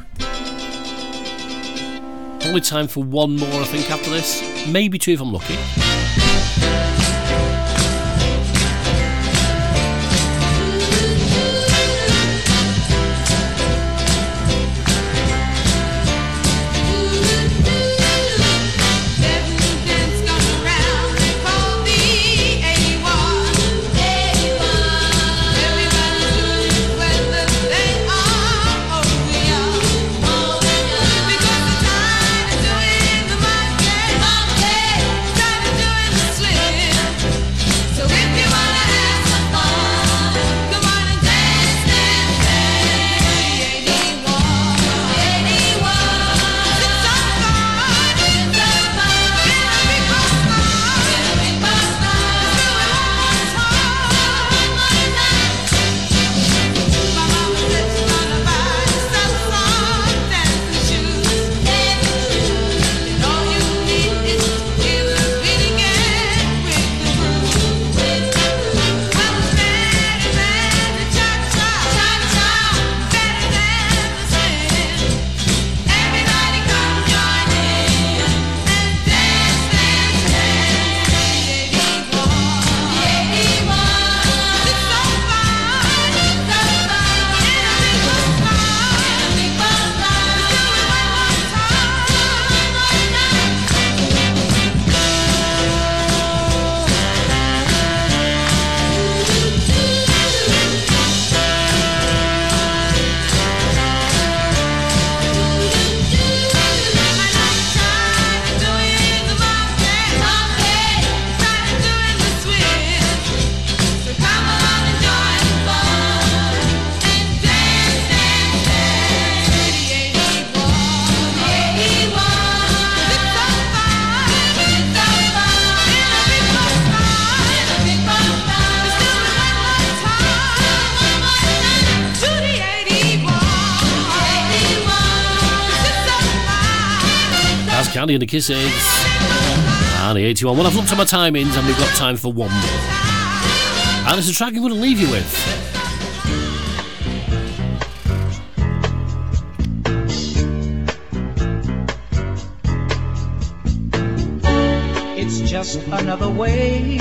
Only time for one more, I think, after this. Maybe two if I'm lucky. Candy and the Kisses. And the 81. Well, I've looked at my timings and we've got time for one more. And it's a track I'm going to leave you with. It's just another way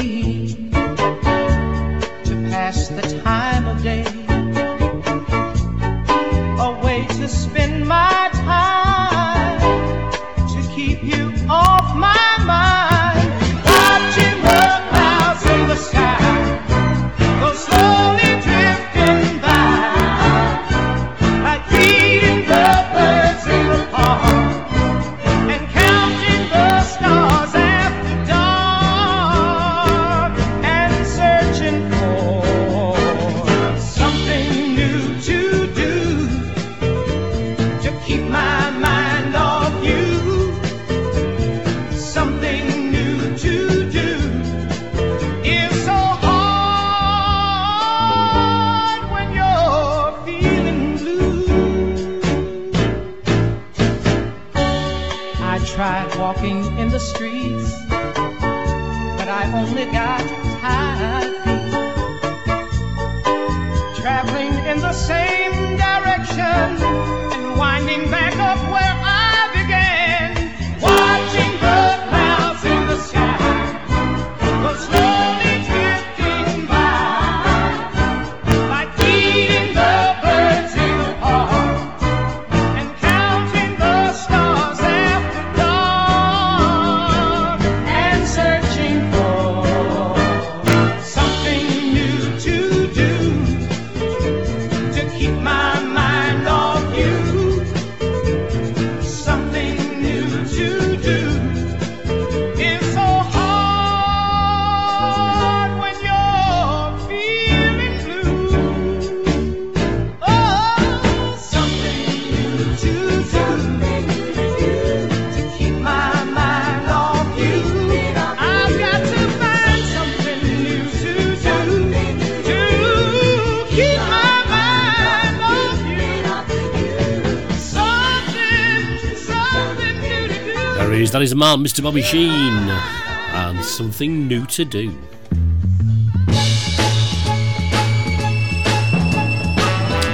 That is a man, Mr. Bobby Sheen, and something new to do.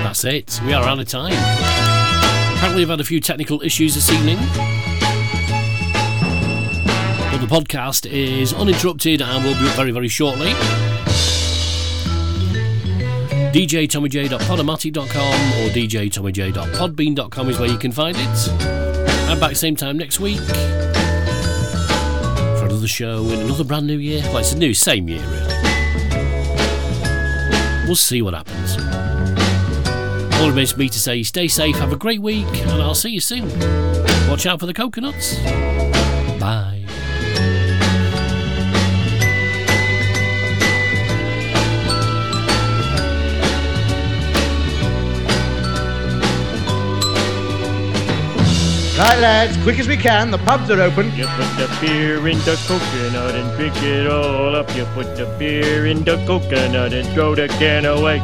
That's it, we are out of time. Apparently, we've had a few technical issues this evening. But the podcast is uninterrupted and will be up very, very shortly. djtommyj.podomatic.com or djtommyj.podbean.com is where you can find it. I'm back same time next week show in another brand new year. Well, it's a new, same year, really. We'll see what happens. All remains for me to say stay safe, have a great week, and I'll see you soon. Watch out for the coconuts. Bye. Right, lads, quick as we can. The pubs are open. You put the beer in the coconut and drink it all up. You put the beer in the coconut and throw the can away.